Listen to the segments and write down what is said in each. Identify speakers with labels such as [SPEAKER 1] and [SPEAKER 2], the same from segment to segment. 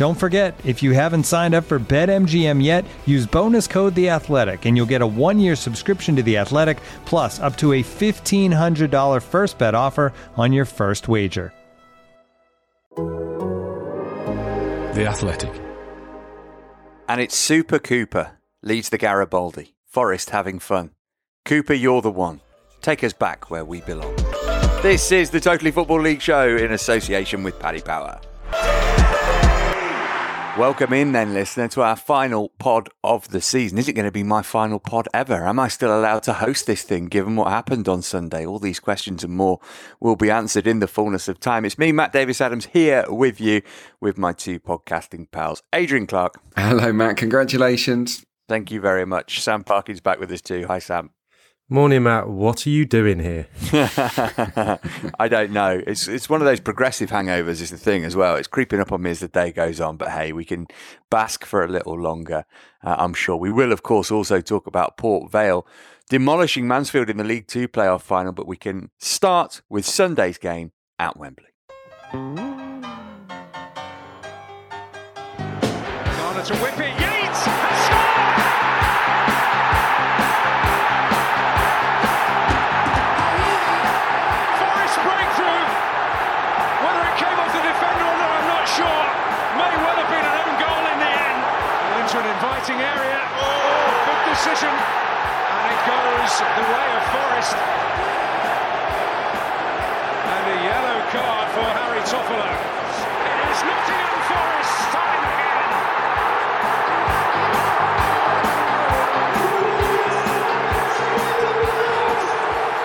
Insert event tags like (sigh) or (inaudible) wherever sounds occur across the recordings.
[SPEAKER 1] Don't forget, if you haven't signed up for BetMGM yet, use bonus code The Athletic, and you'll get a one-year subscription to The Athletic, plus up to a fifteen hundred dollar first bet offer on your first wager.
[SPEAKER 2] The Athletic.
[SPEAKER 3] And it's Super Cooper leads the Garibaldi. Forest having fun. Cooper, you're the one. Take us back where we belong. This is the Totally Football League show in association with Paddy Power. Welcome in, then, listener, to our final pod of the season. Is it going to be my final pod ever? Am I still allowed to host this thing given what happened on Sunday? All these questions and more will be answered in the fullness of time. It's me, Matt Davis Adams, here with you with my two podcasting pals, Adrian Clarke.
[SPEAKER 4] Hello, Matt. Congratulations.
[SPEAKER 3] Thank you very much. Sam Parkin's back with us too. Hi, Sam.
[SPEAKER 5] Morning, Matt. What are you doing here? (laughs)
[SPEAKER 3] I don't know. It's it's one of those progressive hangovers, is the thing as well. It's creeping up on me as the day goes on. But hey, we can bask for a little longer. Uh, I'm sure we will, of course, also talk about Port Vale demolishing Mansfield in the League Two playoff final. But we can start with Sunday's game at Wembley.
[SPEAKER 6] Garner to whip it. Yates Area. Oh, good decision. And it goes the way of Forest. And a yellow card for Harry Toffolo. It is Nottingham Forest time again.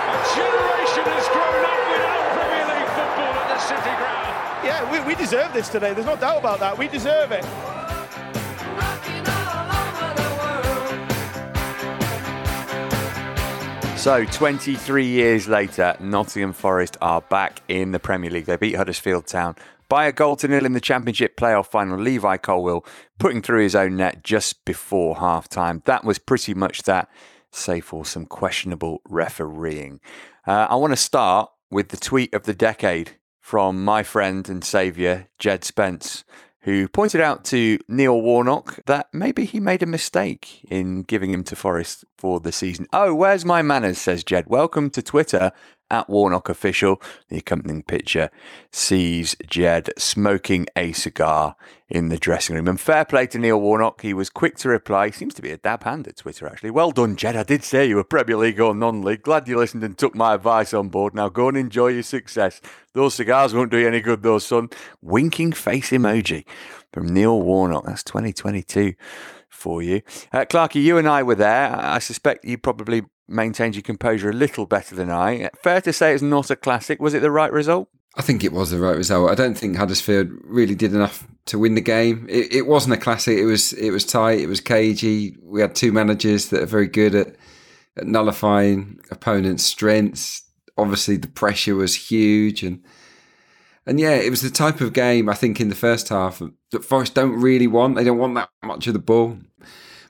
[SPEAKER 6] A generation has grown up without Premier League football at the City Ground.
[SPEAKER 7] Yeah, we, we deserve this today. There's no doubt about that. We deserve it.
[SPEAKER 3] So, 23 years later, Nottingham Forest are back in the Premier League. They beat Huddersfield Town by a goal to nil in the Championship playoff final. Levi Colwill putting through his own net just before half time. That was pretty much that, save for some questionable refereeing. Uh, I want to start with the tweet of the decade from my friend and saviour, Jed Spence, who pointed out to Neil Warnock that maybe he made a mistake in giving him to Forest for the season. Oh, where's my manners? says Jed. Welcome to Twitter at Warnock Official. The accompanying picture sees Jed smoking a cigar in the dressing room. And fair play to Neil Warnock. He was quick to reply. He seems to be a dab hand at Twitter, actually. Well done, Jed. I did say you were Premier League or non league. Glad you listened and took my advice on board. Now go and enjoy your success. Those cigars won't do you any good, though, son. Winking face emoji from Neil Warnock. That's 2022 for you. Uh, Clarky, you and I were there. I suspect you probably maintained your composure a little better than I. Fair to say it's not a classic. Was it the right result?
[SPEAKER 4] I think it was the right result. I don't think Huddersfield really did enough to win the game. It, it wasn't a classic. It was it was tight. It was cagey. We had two managers that are very good at, at nullifying opponents' strengths. Obviously, the pressure was huge, and and yeah, it was the type of game I think in the first half that Forest don't really want. They don't want that much of the ball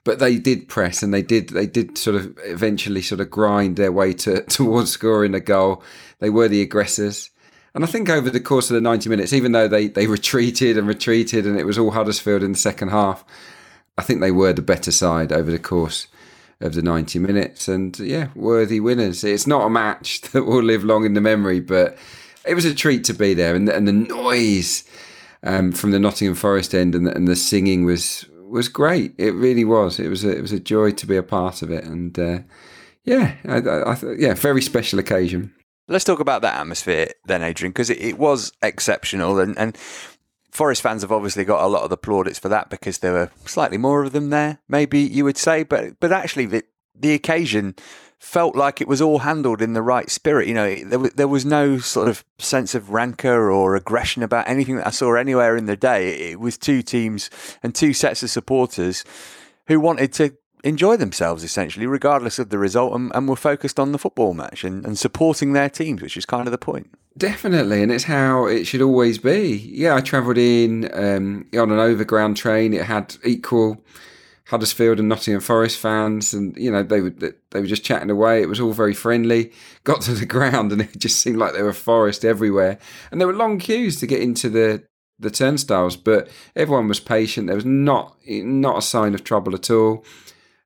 [SPEAKER 4] but they did press and they did they did sort of eventually sort of grind their way to (laughs) towards scoring a goal. They were the aggressors. And I think over the course of the 90 minutes, even though they, they (laughs) retreated and retreated and it was all Huddersfield in the second half, I think they were the better side over the course of the 90 minutes. And yeah, worthy winners. It's not a match (laughs) that will live long in the memory, but it was a treat to be there. And, and the noise um, from the Nottingham Forest end, and the, and the singing was was great. It really was. It was a, it was a joy to be a part of it, and uh, yeah, I, I, I, yeah, very special occasion.
[SPEAKER 3] Let's talk about that atmosphere then, Adrian, because it, it, was exceptional, and, and Forest fans have obviously got a lot of the plaudits for that because there were slightly more of them there, maybe you would say, but but actually the the occasion felt like it was all handled in the right spirit. You know, there, there was no sort of sense of rancor or aggression about anything that I saw anywhere in the day. It was two teams and two sets of supporters who wanted to enjoy themselves essentially, regardless of the result, and, and were focused on the football match and, and supporting their teams, which is kind of the point.
[SPEAKER 4] Definitely, and it's how it should always be. Yeah, I travelled in um, on an overground train. It had equal Huddersfield and Nottingham Forest fans, and you know they were they were just chatting away. It was all very friendly. (laughs) Got to the ground, and it just seemed like there were forest everywhere, and there were long queues to get into the the turnstiles. But everyone was patient. There was not not a sign of trouble at all,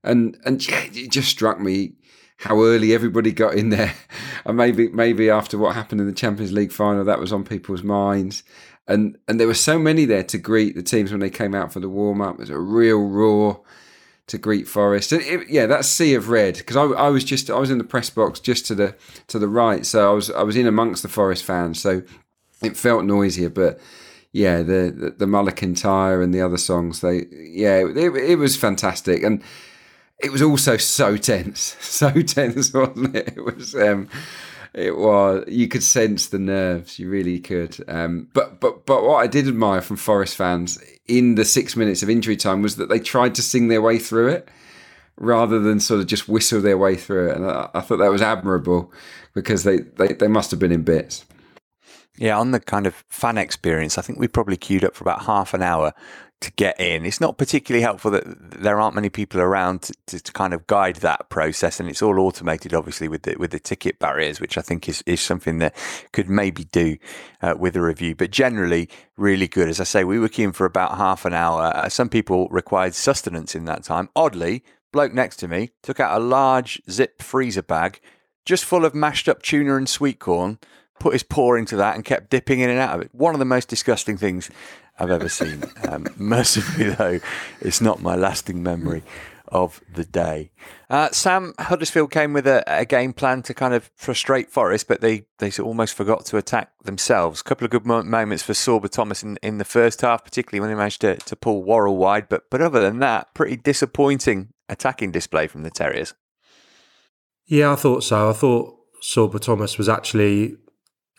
[SPEAKER 4] and and yeah, it just struck me how early everybody got in there, (laughs) and maybe maybe after what happened in the Champions League final, that was on people's minds and and there were so many there to greet the teams when they came out for the warm up. It was a real roar to greet Forest, and it, yeah, that sea of red because I, I was just I was in the press box just to the to the right, so I was I was in amongst the Forest fans, so it felt noisier, but yeah, the the, the Mull of Kintyre and the other songs, they yeah, it, it was fantastic and. It was also so tense, (laughs) so tense, wasn't it? It was. Um, it was you could sense the nerves you really could. Um, but but but what i did admire from forest fans in the six minutes of injury time was that they tried to sing their way through it rather than sort of just whistle their way through it. And i, I thought that was admirable because they, they they must have been in bits.
[SPEAKER 3] Yeah, on the kind of fan experience, I think we probably queued up for about half an hour to get in. It's not particularly helpful that there aren't many people around to, to, to, kind of guide that process, and it's all automated, obviously, with the with the ticket barriers, which I think is is something that could maybe do uh, with a review. But generally, really good. As I say, we were queuing for about half an hour. Uh, some people required sustenance in that time. Oddly, bloke next to me took out a large zip freezer bag just full of mashed up tuna and sweet corn. Put his paw into that and kept dipping in and out of it. One of the most disgusting things I've ever seen. Um, (laughs) mercifully, though, it's not my lasting memory of the day. Uh, Sam Huddersfield came with a, a, game plan to kind of frustrate Forest, but they, they almost forgot to attack themselves. A couple of good moments for Sorba Thomas in, in the first half, particularly when they managed to, to pull Worrall wide. But but other than that, pretty disappointing attacking display from the Terriers.
[SPEAKER 5] Yeah, I thought so. I thought Sorba Thomas was actually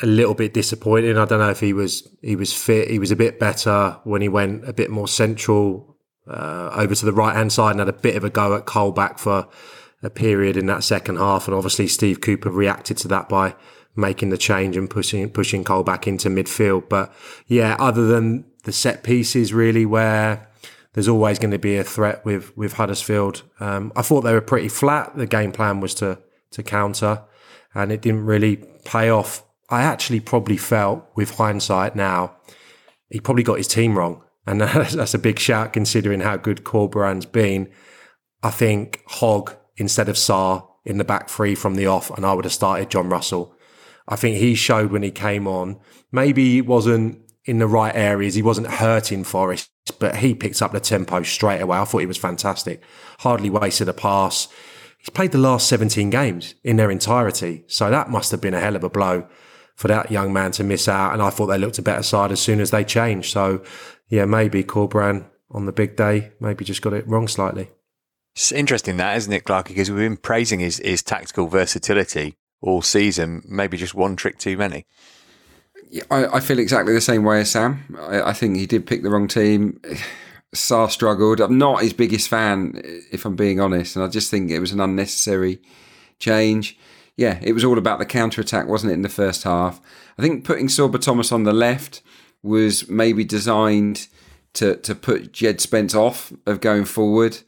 [SPEAKER 5] a little bit disappointing. I don't know if he was he was fit. He was a bit better when he went a bit more central uh, over to the right hand side and had a bit of a go at Colback for a period in that second half. And obviously Steve Cooper reacted to that by making the change and pushing pushing Colback into midfield. But yeah, other than the set pieces, really where there's always going to be a threat with with Huddersfield. Um, I thought they were pretty flat. The game plan was to to counter, and it didn't really pay off. I actually probably felt, with hindsight now, he probably got his team wrong. And (laughs) that's a big shout considering how good Corberan's been. I think Hogg instead of Sarr in the back three from the off, and I would have started Jon Russell. I think he showed when he came on, maybe he wasn't in the right areas, he wasn't hurting Forest, but he picked up the tempo straight away. I thought he was fantastic. Hardly wasted a pass. He's played the last 17 games in their entirety. So that must have been a hell of a blow for that young man to miss out. And I thought they looked a better side as soon as they changed. So, yeah, maybe Corberan on the big day maybe just got it wrong slightly.
[SPEAKER 3] It's interesting that, isn't it, Clark? Because we've been praising his, his tactical versatility all season. Maybe just one trick too many.
[SPEAKER 4] Yeah, I, I feel exactly the same way as Sam. I, I think he did pick the wrong team. (sighs) Sarr struggled. I'm not his biggest fan, if I'm being honest, and I just think it was an unnecessary change yeah, it was all about the counter attack, wasn't it, in the first half? I think putting Sorba Thomas on the left was maybe designed to to put Jed Spence off of going forward.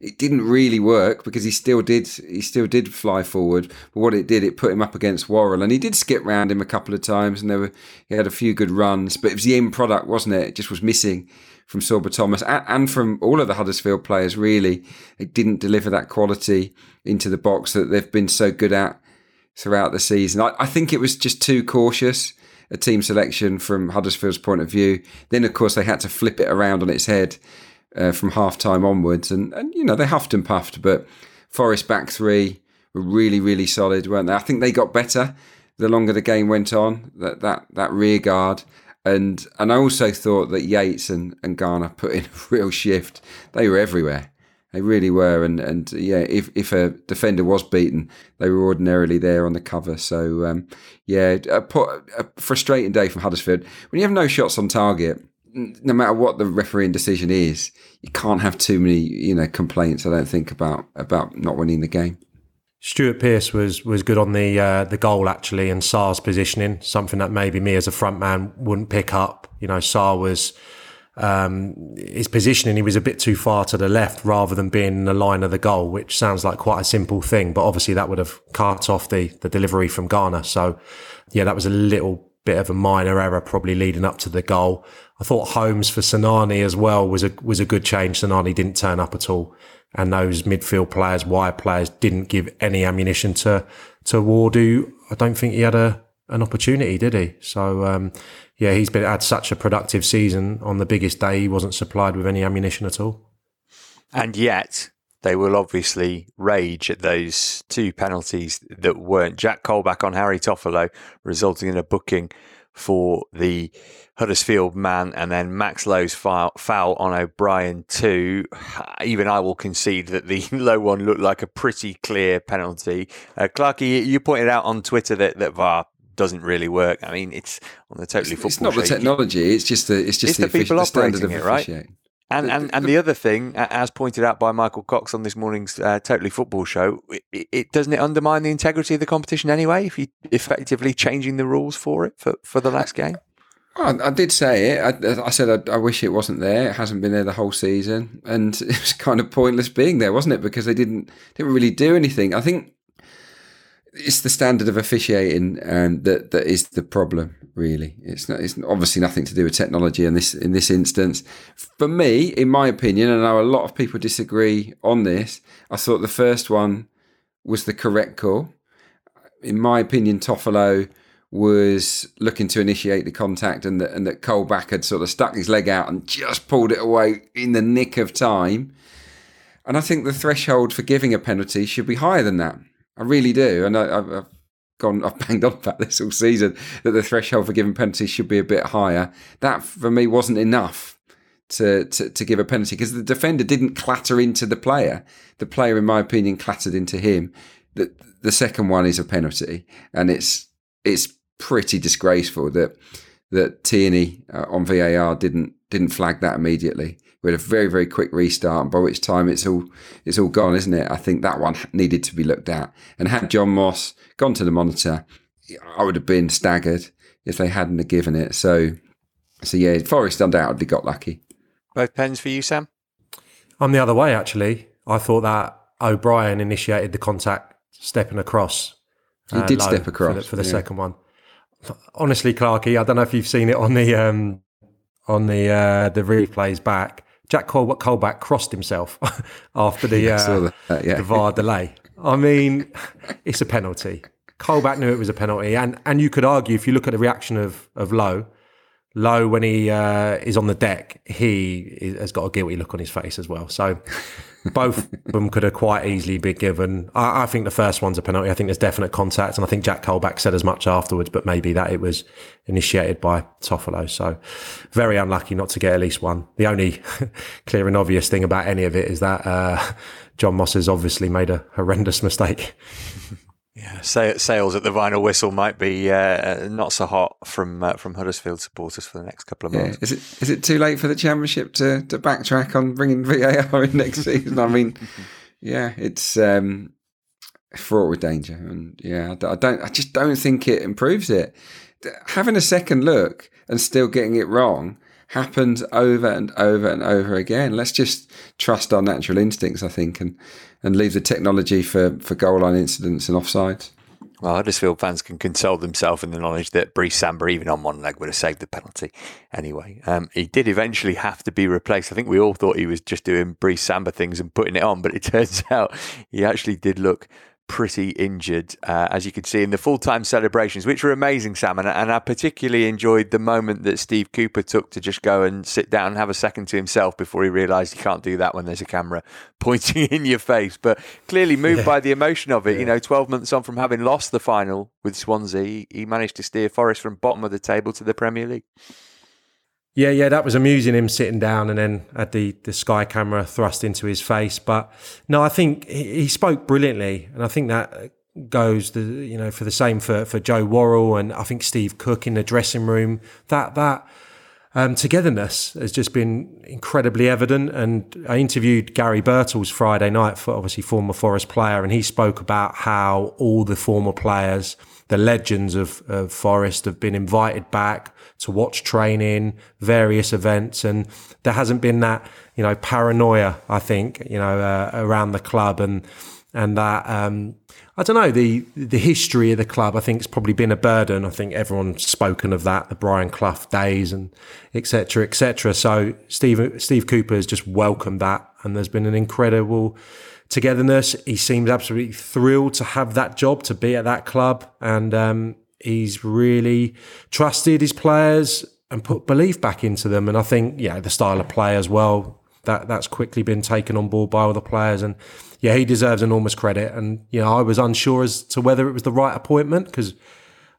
[SPEAKER 4] It didn't really work because he still did he still did fly forward. But what it did, it put him up against Worrall, and he did skip round him a couple of times, and there were he had a few good runs. But it was the end product, wasn't it? It just was missing from Sorba Thomas and from all of the Huddersfield players, really. They didn't deliver that quality into the box that they've been so good at throughout the season. I, I think it was just too cautious. a team selection from Huddersfield's point of view. Then, of course, they had to flip it around on its head uh, from half time onwards. And, and, you know, they huffed and puffed, but Forest back three were really, really solid, weren't they? I think they got better the longer the game went on, that, that, that rear guard. And and I also thought that Yates and, and Garner put in (laughs) a real shift. They were everywhere. They really were, and and yeah, if if a defender was beaten, they were ordinarily there on the cover. So um, yeah, a, a, frustrating day from Huddersfield. When you have no shots on target, no matter what the refereeing decision is, you can't have too many you know complaints. I don't think about about not winning the game.
[SPEAKER 5] Stuart Pearce was was good on the uh, the goal actually, and Sarr's positioning, something that maybe me as a front man wouldn't pick up. You know, Sarr was um, his positioning, he was a bit too far to the left rather than being in the line of the goal, which sounds like quite a simple thing, but obviously that would have cut off the, the delivery from Garner. So, yeah, that was a little bit of a minor error probably leading up to the goal. I thought Holmes for Sinani as well was a was a good change. Sinani didn't turn up at all, and those midfield players, wide players, didn't give any ammunition to to Ward. Who I don't think he had a an opportunity, did he? So um, yeah, he's been had such a productive season. On the biggest day, he wasn't supplied with any ammunition at all.
[SPEAKER 3] And yet, they will obviously rage at those two penalties that weren't. Jack Colback on Harry Toffolo, resulting in a booking for the Huddersfield man, and then Max Lowe's foul, foul on O'Brien too. (sighs) Even I will concede that the (laughs) Lowe one looked like a pretty clear penalty. Uh, Clarky, you pointed out on Twitter that, that VAR doesn't really work. I mean, it's on the totally
[SPEAKER 4] it's, It's not the technology. It's just the it's just
[SPEAKER 3] it's
[SPEAKER 4] the,
[SPEAKER 3] the, people
[SPEAKER 4] the
[SPEAKER 3] operating it, right? And, and, and the other thing, as pointed out by Michael Cox on this morning's uh, Totally Football show, it, it, doesn't it undermine the integrity of the competition anyway if you effectively changing the rules for it for, for the last game?
[SPEAKER 4] I, I did say it. I, I said I, I, wish it wasn't there. It hasn't been there the whole season, and (laughs) it was kind of pointless being there, wasn't it? Because they didn't didn't really do anything. I think it's the standard of officiating um, that that is the problem. Really, it's not. It's obviously nothing to do with technology in this in this instance. For me, in my opinion, and I know a lot of people disagree on this. I thought the first one was the correct call. In my opinion, Toffolo was looking to initiate the contact, and that and that Colback had sort of stuck his leg out and just pulled it away in the nick of time. And I think the threshold for giving a penalty should be higher than that. I really do. And I, have gone, I've (laughs) banged on about this all season that the threshold for giving penalties should be a bit higher. That for me wasn't enough to, to, to give a penalty because the defender didn't clatter into the player. The player, in my opinion, clattered into him. The, the second one is a penalty, and it's it's pretty disgraceful that that Tierney uh, on VAR didn't didn't flag that immediately. We had a very very quick restart, and by which time it's all it's all gone, isn't it? I think that one needed to be looked at. And had John Moss gone to the monitor, I would have been staggered if they hadn't have given it. So, so yeah, Forest undoubtedly got lucky.
[SPEAKER 3] Both pens for you, Sam.
[SPEAKER 5] I'm the other way actually. I thought that O'Brien initiated the contact stepping across.
[SPEAKER 4] He uh, did step across
[SPEAKER 5] for the, for the yeah. second one. Honestly, Clarky, I don't know if you've seen it on the um, on the uh, the replays back. Jack Col- Colback crossed himself (laughs) after the, uh, that, yeah. the VAR delay. I mean, it's a penalty. Colback knew it was a penalty, and and you could argue if you look at the reaction of of Lowe, Lowe when he uh, is on the deck, he has got a guilty look on his face as well. So both (laughs) of them could have quite easily been given. I, I, think the first one's a penalty. I think there's definite contact, and I think Jack Colback said as much afterwards. But maybe that it was initiated by Toffolo. So very unlucky not to get at least one. The only (laughs) clear and obvious thing about any of it is that uh, John Moss has obviously made a horrendous mistake. (laughs)
[SPEAKER 3] Yeah, sales at the vinyl whistle might be uh, not so hot from uh, from Huddersfield supporters for the next couple of months.
[SPEAKER 4] Yeah. Is it is it too late for the championship to, to backtrack on bringing VAR in next (laughs) season? I mean, yeah, it's um, fraught with danger, and yeah, I don't, I just don't think it improves it. Having a second look and still getting it wrong happens over and over and over again. Let's just trust our natural instincts, I think, and and leave the technology for, for goal line incidents and offsides.
[SPEAKER 3] Well, Huddersfield fans can console themselves in the knowledge that Brice Samba, even on one leg, would have saved the penalty anyway. Um, he did eventually have to be replaced. I think we all thought he was just doing Brice Samba things and putting it on, but it (laughs) turns out he actually did look pretty injured, uh, as you could see in the full time celebrations, which were amazing, Sam. And, and, I particularly enjoyed the moment that Steve Cooper took to just go and sit down and have a second to himself before he realised he can't do that when there's a camera (laughs) pointing in your face. But clearly moved yeah. by the emotion of it. Yeah. You know, 12 months on from having lost the final with Swansea, he managed to steer Forest from bottom of the table to the Premier League.
[SPEAKER 5] Yeah, yeah, that was amusing. Him sitting down and then had the the sky camera thrust into his face. But no, I think he, he spoke brilliantly, and I think that goes the you know for the same for for Joe Worrall and I think Steve Cook in the dressing room. That that um, togetherness has just been incredibly evident. And I interviewed Gary Birtles Friday night, for obviously former Forest player, and he spoke about how all the former players, the legends of, of Forest, have been invited back to watch training, various events, and there hasn't been that you know paranoia. I think you know uh, around the club and and that um, I don't know the the history of the club. I think it's probably been a burden. I think everyone's spoken of that, the Brian Clough days and etc. etc. So Steve Steve Cooper has just welcomed that, and there's been an incredible togetherness. He seems absolutely thrilled to have that job, to be at that club, and um, he's really trusted his players and put belief back into them. And I think, yeah, the style of play as well, that that's quickly been taken on board by all the players. And yeah, he deserves enormous credit. And, you know, I was unsure as to whether it was the right appointment because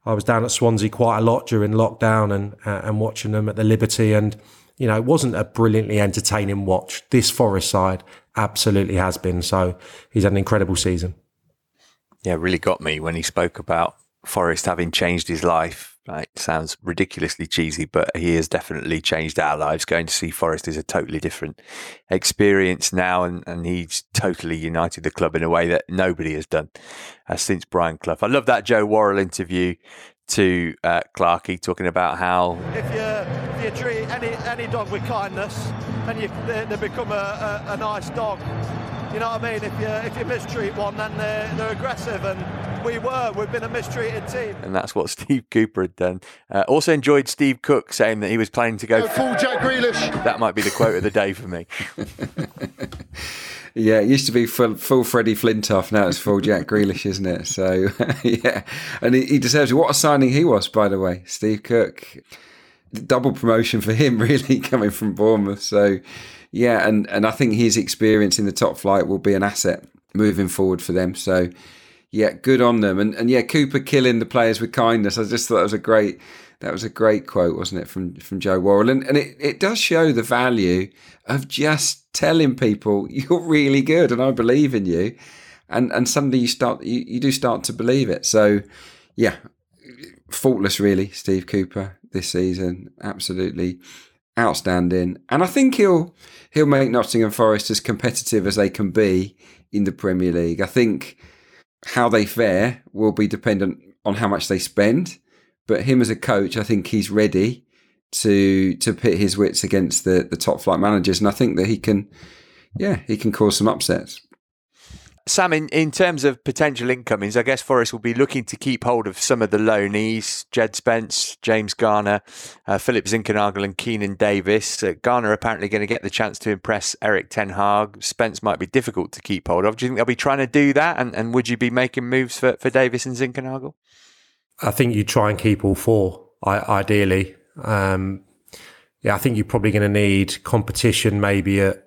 [SPEAKER 5] I was down at Swansea quite a lot during lockdown and, uh, and watching them at the Liberty. And, you know, it wasn't a brilliantly entertaining watch. This Forest side absolutely has been. So he's had an incredible season.
[SPEAKER 3] Yeah, really got me when he spoke about Forest having changed his life. Right, sounds ridiculously cheesy, but he has definitely changed our lives. Going to see Forest is a totally different experience now, and, and he's totally united the club in a way that nobody has done uh, since Brian Clough. I love that Joe Worrall interview to uh, Clarkey talking about how
[SPEAKER 7] if you, if you treat any any dog with kindness and you they, they become a, a, a nice dog, you know what I mean? If you if you mistreat one, then they're, they're aggressive and we were. We've been a mistreated team.
[SPEAKER 3] And that's what (laughs) Steve Cooper had done. Uh, also enjoyed Steve Cook saying that he was planning to go,
[SPEAKER 7] go full Jack Grealish.
[SPEAKER 3] That might be the quote of the day for me. (laughs)
[SPEAKER 4] yeah, it used to be full, full Freddie Flintoff. Now it's full Jack Grealish, isn't it? So, (laughs) yeah. And he, he deserves it. What a signing he was, by the way. Steve Cook. Double promotion for him, really, coming from Bournemouth. So, yeah, and, and I think his experience in the top flight will be an asset moving forward for them. So, yeah, good on them. And and yeah, Cooper killing the players with kindness. I just thought that was a great that was a great quote, wasn't it, from from Joe Worrall? And and it, it does show the value of just telling people (laughs) you're really good and I believe in you. And and suddenly you start you, you do start to believe it. So yeah, faultless really, Steve Cooper this season. Absolutely outstanding. And I think he'll he'll make Nottingham Forest as competitive as they can be in the Premier League. I think how they fare will be dependent on how much they spend. But him as a coach, I think he's ready to to pit his wits against the the top flight managers, and I think that he can, yeah, he can cause some upsets.
[SPEAKER 3] Sam, in, in terms of potential incomings, I guess Forest will be looking to keep hold of some of the loanees, Jed Spence, James Garner, uh, Philip Zinckernagel and Keinan Davis. Uh, Garner apparently going to get the chance to impress Erik ten Hag. Spence might be difficult to keep hold of. Do you think they'll be trying to do that? And, and would you be making moves for, for Davis and Zinckernagel?
[SPEAKER 5] I think you try and keep all four, ideally. Um, yeah, I think you're probably going to need competition maybe at,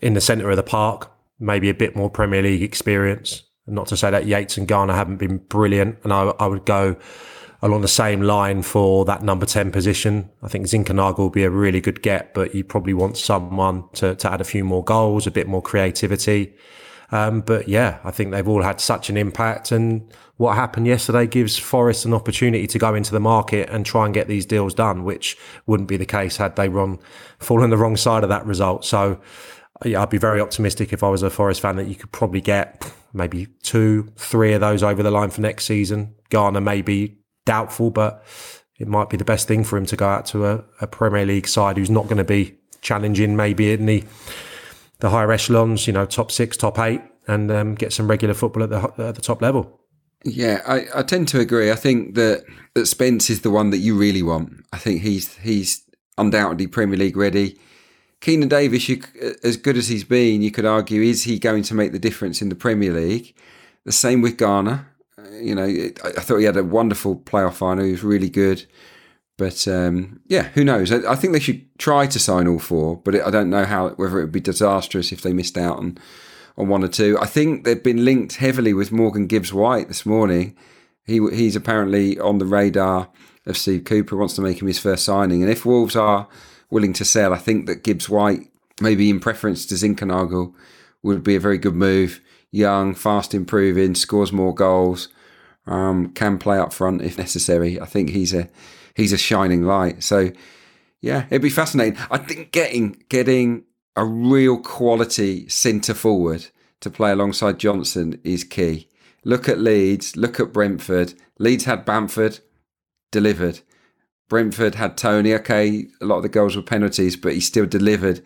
[SPEAKER 5] in the centre of the park maybe a bit more Premier League experience. Not to say that Yates and Garner haven't been brilliant, and I, I would go along the same line for that number 10 position. I think Zinckernagel will be a really good get, but you probably want someone to, to add a few more goals, a bit more creativity. Um, but yeah, I think they've all had such an impact. And what happened yesterday gives Forest an opportunity to go into the market and try and get these deals done, which wouldn't be the case had they run fallen the wrong side of that result. So yeah, I'd be very optimistic if I was a Forest fan that you could probably get maybe two, three of those over the line for next season. Garner may be doubtful, but it might be the best thing for him to go out to a, a Premier League side who's not going to be challenging maybe in the the higher echelons, you know, top six, top eight, and um, get some regular football at the at the top level.
[SPEAKER 4] Yeah, I, I tend to agree. I think that that Spence is the one that you really want. I think he's he's undoubtedly Premier League ready. Keinan Davis, you, as good as he's been, you could argue, is he going to make the difference in the Premier League? The same with Garner. Uh, you know, I, thought he had a wonderful playoff final. He was really good. But um, yeah, who knows? I, think they should try to sign all four, but I don't know how whether it would be disastrous if they missed out on on one or two. I think they've been linked heavily with Morgan Gibbs White this morning. He he's apparently on the radar of Steve Cooper. Wants to make him his first signing, and if Wolves are willing to sell, I think that Gibbs White, maybe in preference to Zinckernagel, would be a very good move. Young, fast improving, scores more goals, um, can play up front if necessary. I think he's a he's a shining light. So yeah, it'd be fascinating. I think getting getting a real quality centre forward to play alongside Johnson is key. Look at Leeds, look at Brentford. Leeds had Bamford, delivered. Brentford had Toney. Okay, a lot of the goals were penalties, but he still delivered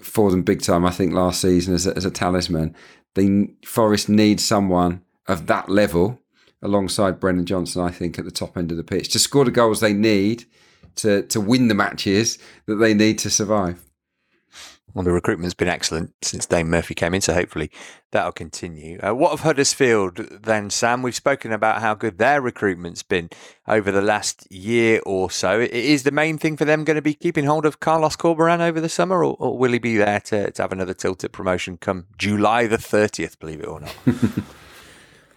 [SPEAKER 4] for them big time. I think last season as a, as a talisman. The Forest needs someone of that level alongside Brennan Johnson, I think, at the top end of the pitch to score the goals they need to to win the matches that they need to survive.
[SPEAKER 3] Well, the recruitment's been excellent since Dane Murphy came in, so hopefully that'll continue. Uh, what of Huddersfield then, Sam? We've spoken about how good their recruitment's been over the last year or so. Is the main thing for them going to be keeping hold of Carlos Corberán over the summer, or, or will he be there to, to have another tilt at promotion come July the 30th, believe it or not? (laughs)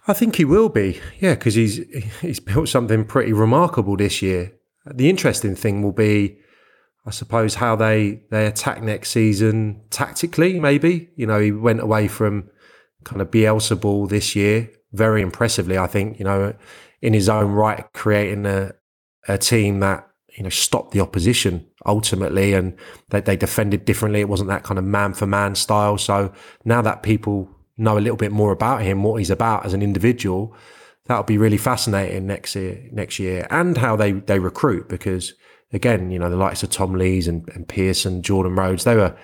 [SPEAKER 5] I think he will be, yeah, because he's he's built something pretty remarkable this year. The interesting thing will be, I suppose, how they they attack next season tactically. Maybe you know he went away from kind of Bielsa ball this year very impressively. I think you know in his own right, creating a a team that you know stopped the opposition ultimately, and they, they defended differently. It wasn't that kind of man for man style. So now that people know a little bit more about him, what he's about as an individual, that'll be really fascinating next year. Next year, and how they they recruit because again, you know, the likes of Tom Lees and, and Pearson, Jordan Rhodes, they were,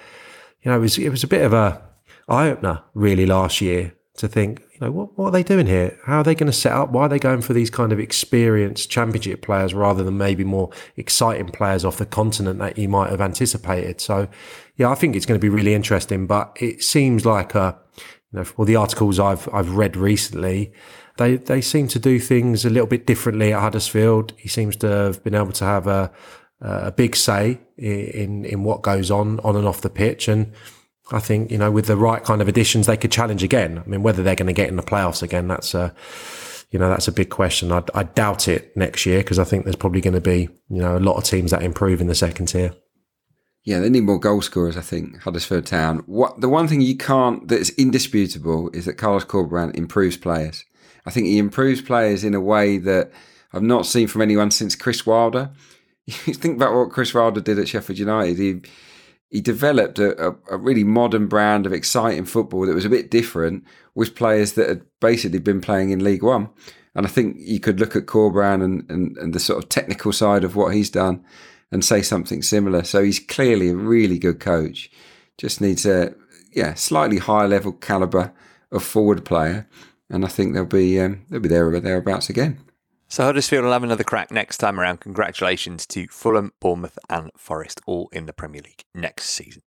[SPEAKER 5] you know, it was it was a bit of a eye opener really last year to think, you know, what what are they doing here? How are they going to set up? Why are they going for these kind of experienced championship players rather than maybe more exciting players off the continent that you might have anticipated? So, yeah, I think it's going to be really interesting. But it seems like a you know, all the articles I've I've read recently, they they seem to do things a little bit differently at Huddersfield. He seems to have been able to have a a big say in in what goes on on and off the pitch, and I think you know with the right kind of additions, they could challenge again. I mean, whether they're going to get in the playoffs again, that's a you know that's a big question. I, I doubt it next year because I think there's probably going to be you know a lot of teams that improve in the second tier.
[SPEAKER 4] Yeah, they need more goal scorers, I think, Huddersfield Town. What The one thing you can't, that's indisputable, is that Carlos Corberán improves players. I think he improves players in a way that I've not seen from anyone since Chris Wilder. (laughs) You think about what Chris Wilder did at Sheffield United. He he developed a, a, a, really modern brand of exciting football that was a bit different with players that had basically been playing in League One. And I think you could look at Corberán and, and, and the sort of technical side of what he's done and say something similar. So he's clearly a really good coach. Just needs a yeah slightly higher level caliber of forward player, and I think they'll be um, they'll be there or thereabouts again.
[SPEAKER 3] So Huddersfield will have another crack next time around. Congratulations to Fulham, Bournemouth, and Forest, all in the Premier League next season.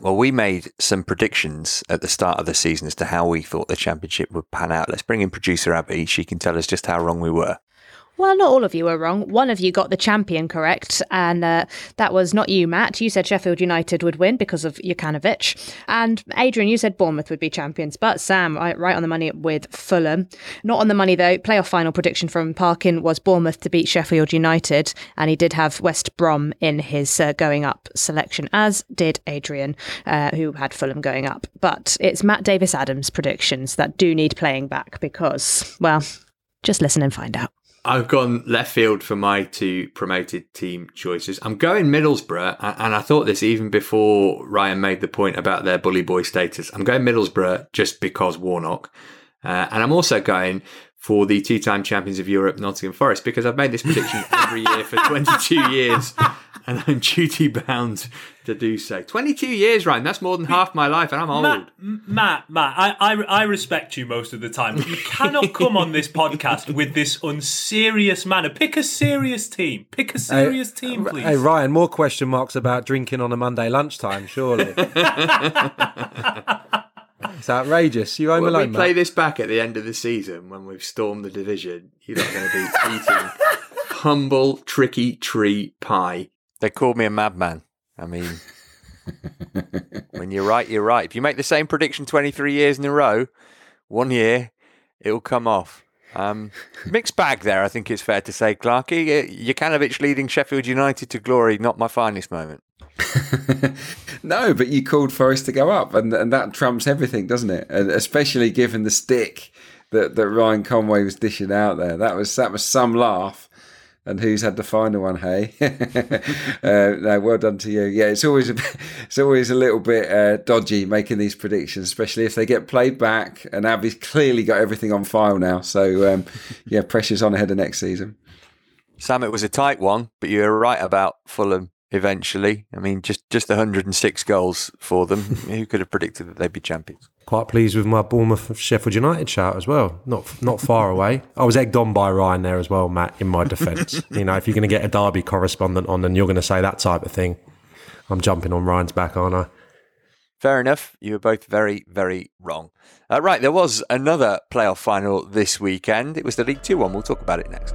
[SPEAKER 3] Well, we made some predictions at the start of the season as to how we thought the championship would pan out. Let's bring in producer Abby. She can tell us just how wrong we were.
[SPEAKER 8] Well, not all of you were wrong. One of you got the champion correct, and uh, that was not you, Matt. You said Sheffield United would win because of Jokanovic. And Adrian, you said Bournemouth would be champions. But Sam, right on the money with Fulham. Not on the money, though. Playoff final prediction from Parkin was Bournemouth to beat Sheffield United, and he did have West Brom in his uh, going up selection, as did Adrian, uh, who had Fulham going up. But it's Matt Davis Adams' predictions that do need playing back because, well, just listen and find out.
[SPEAKER 3] I've gone left field for my two promoted team choices. I'm going Middlesbrough, and I thought this even before Ryan made the point about their bully boy status. I'm going Middlesbrough just because Warnock. Uh, and I'm also going for the two time champions of Europe, Nottingham Forest, because I've made this prediction every year for (laughs) 22 years and I'm (laughs) duty bound to do so. 22 years, Ryan, that's more than half my life, and I'm old.
[SPEAKER 9] Matt, Matt, Matt I, I, I respect you most of the time, but you cannot come on this podcast with this unserious manner. Pick a serious team. Pick a serious hey, team, please.
[SPEAKER 5] Hey, Ryan, more question marks about drinking on a Monday lunchtime, surely. (laughs) It's outrageous. You home
[SPEAKER 3] when
[SPEAKER 5] alone,
[SPEAKER 3] we play
[SPEAKER 5] Matt?
[SPEAKER 3] this back at the end of the season when we've stormed the division, you're not going to be (laughs) eating humble, tricky tree pie. They called me a madman. I mean, (laughs) when you're right, you're right. If you make the same prediction 23 years in a row, one year it'll come off. Um, mixed bag there, I think it's fair to say, Clarky. Jokanovic leading Sheffield United to glory, not my finest moment. (laughs)
[SPEAKER 4] no, but you called Forest to go up, and, and that trumps everything, doesn't it? And especially given the stick that, that Ryan Conway was dishing out there. That was that was some laugh. And who's had the final one? Hey, (laughs) uh, no, well done to you. Yeah, it's always a, it's always a little bit uh, dodgy making these predictions, especially if they get played back. And Abby's clearly got everything on file now, so um, yeah, pressure's on ahead of next season.
[SPEAKER 3] Sam, it was a tight one, but you were right about Fulham eventually. I mean, just just 106 goals for them. (laughs) Who could have predicted that they'd be champions?
[SPEAKER 5] Quite pleased with my Bournemouth Sheffield United shout as well. Not not far away. I was egged on by Ryan there as well, Matt. In my defence, (laughs) you know, if you're going to get a Derby correspondent on and you're going to say that type of thing, I'm jumping on Ryan's back, aren't I?
[SPEAKER 3] Fair enough. You were both very, very wrong. Uh, right, there was another playoff final this weekend. It was the League Two one. We'll talk about it next.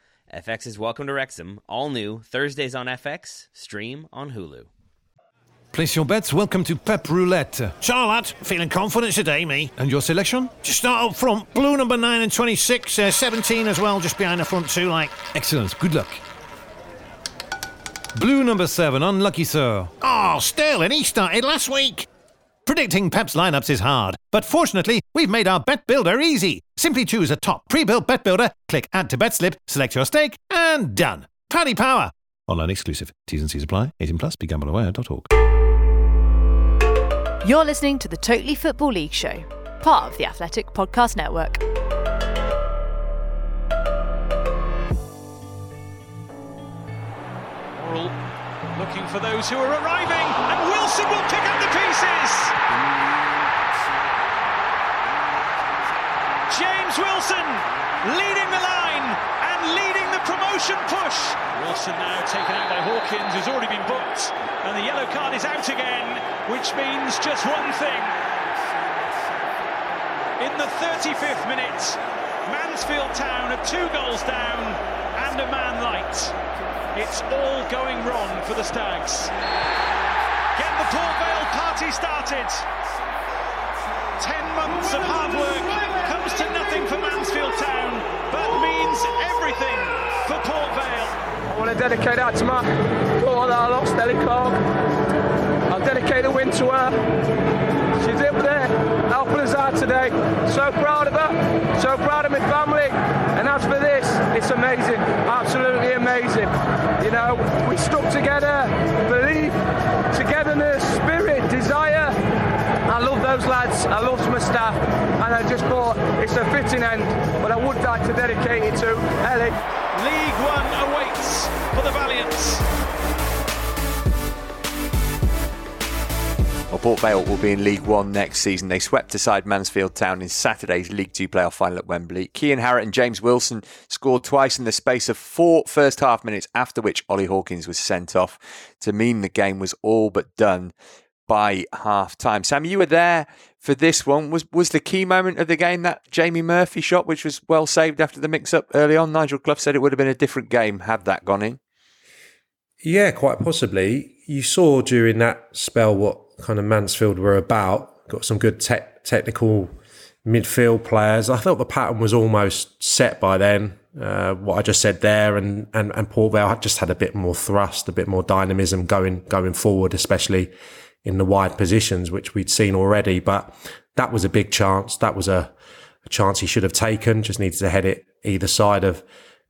[SPEAKER 10] FX's Welcome to Wrexham, all new, Thursdays on FX, stream on Hulu.
[SPEAKER 11] Place your bets. Welcome to Pep Roulette.
[SPEAKER 12] Charlotte, feeling confident today, me.
[SPEAKER 11] And your selection?
[SPEAKER 12] Just start up front. Blue number 9 and 26, uh, 17 as well, just behind the front two, like.
[SPEAKER 11] Excellent. Good luck. Blue number 7, unlucky sir.
[SPEAKER 12] Oh, Sterling, he started last week. Predicting Pep's lineups is hard, but fortunately, we've made our bet builder easy. Simply choose a top pre-built bet builder, click add to bet slip, select your stake, and done. Paddy Power.
[SPEAKER 11] Online exclusive. T's and C's apply. 18 plus. BeGambleAware.org.
[SPEAKER 13] You're listening to the Totally Football League Show, part of the Athletic Podcast Network.
[SPEAKER 6] Oral looking for those who are arriving, and Wilson will pick up the pieces. James Wilson leading the line and leading the promotion push. Wilson now taken out by Hawkins, who's already been booked, and the yellow card is out again, which means just one thing. In the 35th minute, Mansfield Town are two goals down and a man light. It's all going wrong for the Stags. Get the Port Vale party started. Ten months of hard work comes to nothing for Mansfield Town, but means everything for Port Vale.
[SPEAKER 14] I want to dedicate that to my daughter that I lost, Ellie Clark. I'll dedicate the win to her. She's up there, helping us out today. So proud of her, so proud of my family. And as for this, it's amazing, absolutely amazing. You know, we stuck together, belief, togetherness, spirit, desire. I love those lads, I love my staff, and I just thought it's a fitting end, but I would like to dedicate it to Ellie.
[SPEAKER 6] League One awaits for the Valiants.
[SPEAKER 3] Well, Port Vale will be in League One next season. They swept aside Mansfield Town in Saturday's League Two playoff final at Wembley. Kian Harratt and James Wilson scored twice in the space of four first half minutes, after which Ollie Hawkins was sent off to mean the game was all but done by half time. Sam, you were there for this one. Was was the key moment of the game that Jamie Murphy shot, which was well saved after the mix up early on? Nigel Clough said it would have been a different game had that gone in.
[SPEAKER 5] Yeah, quite possibly. You saw during that spell what kind of Mansfield were about. Got some good te- technical midfield players. I felt the pattern was almost set by then. Uh, what I just said there, and and and Port Vale just had a bit more thrust, a bit more dynamism going going forward, especially in the wide positions, which we'd seen already. But that was a big chance. That was a, a chance he should have taken. Just needed to head it either side of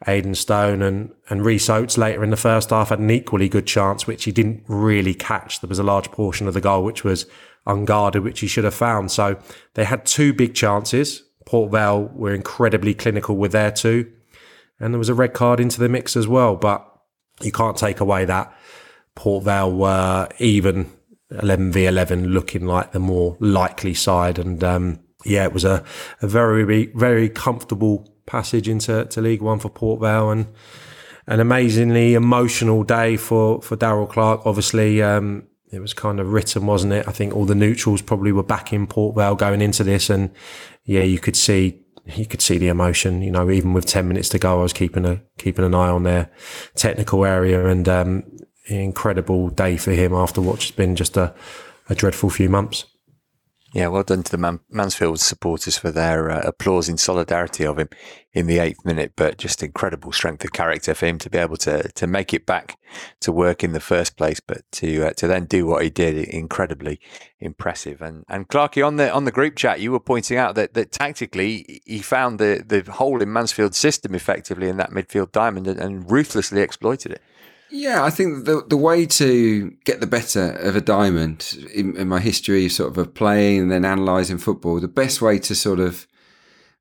[SPEAKER 5] Aidan Stone and, and Rhys Oates later in the first half had an equally good chance, which he didn't really catch. There was a large portion of the goal which was unguarded, which he should have found. So they had two big chances, Port Vale were incredibly clinical with their two. And there was a red card into the mix as well. But you can't take away that Port Vale were even 11 v 11 looking like the more likely side. And um, yeah, it was a, a very, very comfortable passage into to League One for Port Vale and an amazingly emotional day for, for Darrell Clarke. Obviously, um, it was kind of written, wasn't it? I think all the neutrals probably were back in Port Vale going into this, and yeah, you could see you could see the emotion. You know, even with ten minutes to go, I was keeping a keeping an eye on their technical area, and um, incredible day for him after what's been just a, a dreadful few months.
[SPEAKER 3] Yeah, well done to the Man- Mansfield supporters for their uh, applause in solidarity of him in the eighth minute. But just incredible strength of character for him to be able to to make it back to work in the first place, but to uh, to then do what he did, incredibly impressive. And and Clarky on the on the group chat, you were pointing out that that tactically he found the the hole in Mansfield's system effectively in that midfield diamond and, and ruthlessly exploited it.
[SPEAKER 4] Yeah, I think the the way to get the better of a diamond in, in my history, sort of of playing and then analysing football, the best way to sort of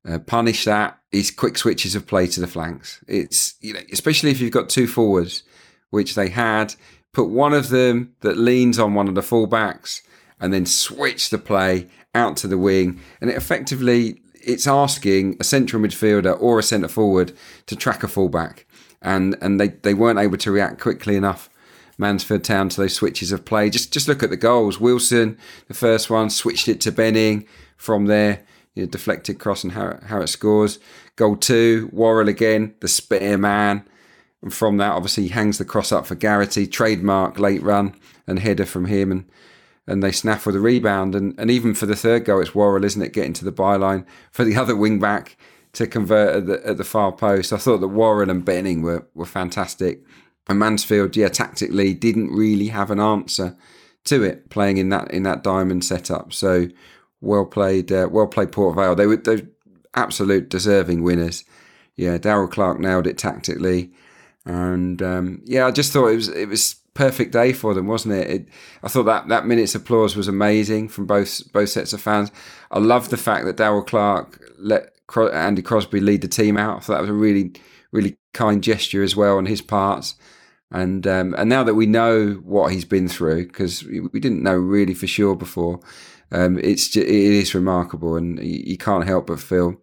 [SPEAKER 4] uh, punish that is quick switches of play to the flanks. It's you know, especially if you've got two forwards, which they had, put one of them that leans on one of the fullbacks, and then switch the play out to the wing, and it effectively it's asking a central midfielder or a centre forward to track a fullback and and they, they weren't able to react quickly enough. Mansfield Town to those switches of play. Just just look at the goals. Wilson, the first one, switched it to Benning. From there, you know, deflected cross and how, it scores. Goal two, Worrall again, the spare man. And from that, obviously, he hangs the cross up for Garrity, trademark late run and header from him. And and they snaffle the rebound. And, and even for the third goal, it's Worrall, isn't it, getting to the byline. For the other wing back, to convert at the, at the far post. I thought that Worrall and Benning were, were fantastic. And Mansfield, yeah, tactically didn't really have an answer to it playing in that in that diamond setup. So well played, uh, well played Port Vale. They were they absolute deserving winners. Yeah, Darrell Clarke nailed it tactically, and um, yeah, I just thought it was it was perfect day for them, wasn't it? it? I thought that that minute's applause was amazing from both both sets of fans. I love the fact that Darrell Clarke let Andy Crosby lead the team out. Thought that was a really, really kind gesture as well on his part. And um, and now that we know what he's been through, because we didn't know really for sure before, um, it's just, it is remarkable, and you can't help but feel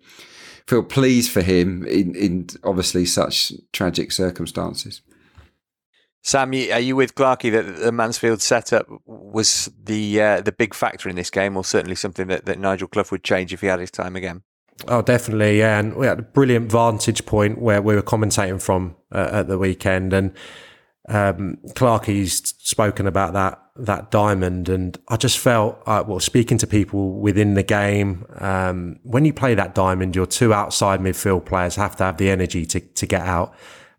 [SPEAKER 4] feel pleased for him in, in obviously such tragic circumstances.
[SPEAKER 3] Sam, are you with Clarky that the Mansfield setup was the uh, the big factor in this game, or certainly something that, that Nigel Clough would change if he had his time again?
[SPEAKER 5] Oh, definitely, yeah. And we had a brilliant vantage point where we were commentating from uh, at the weekend, and um, Clarky's spoken about that that diamond, and I just felt, uh, well, speaking to people within the game, um, when you play that diamond, your two outside midfield players have to have the energy to to get out,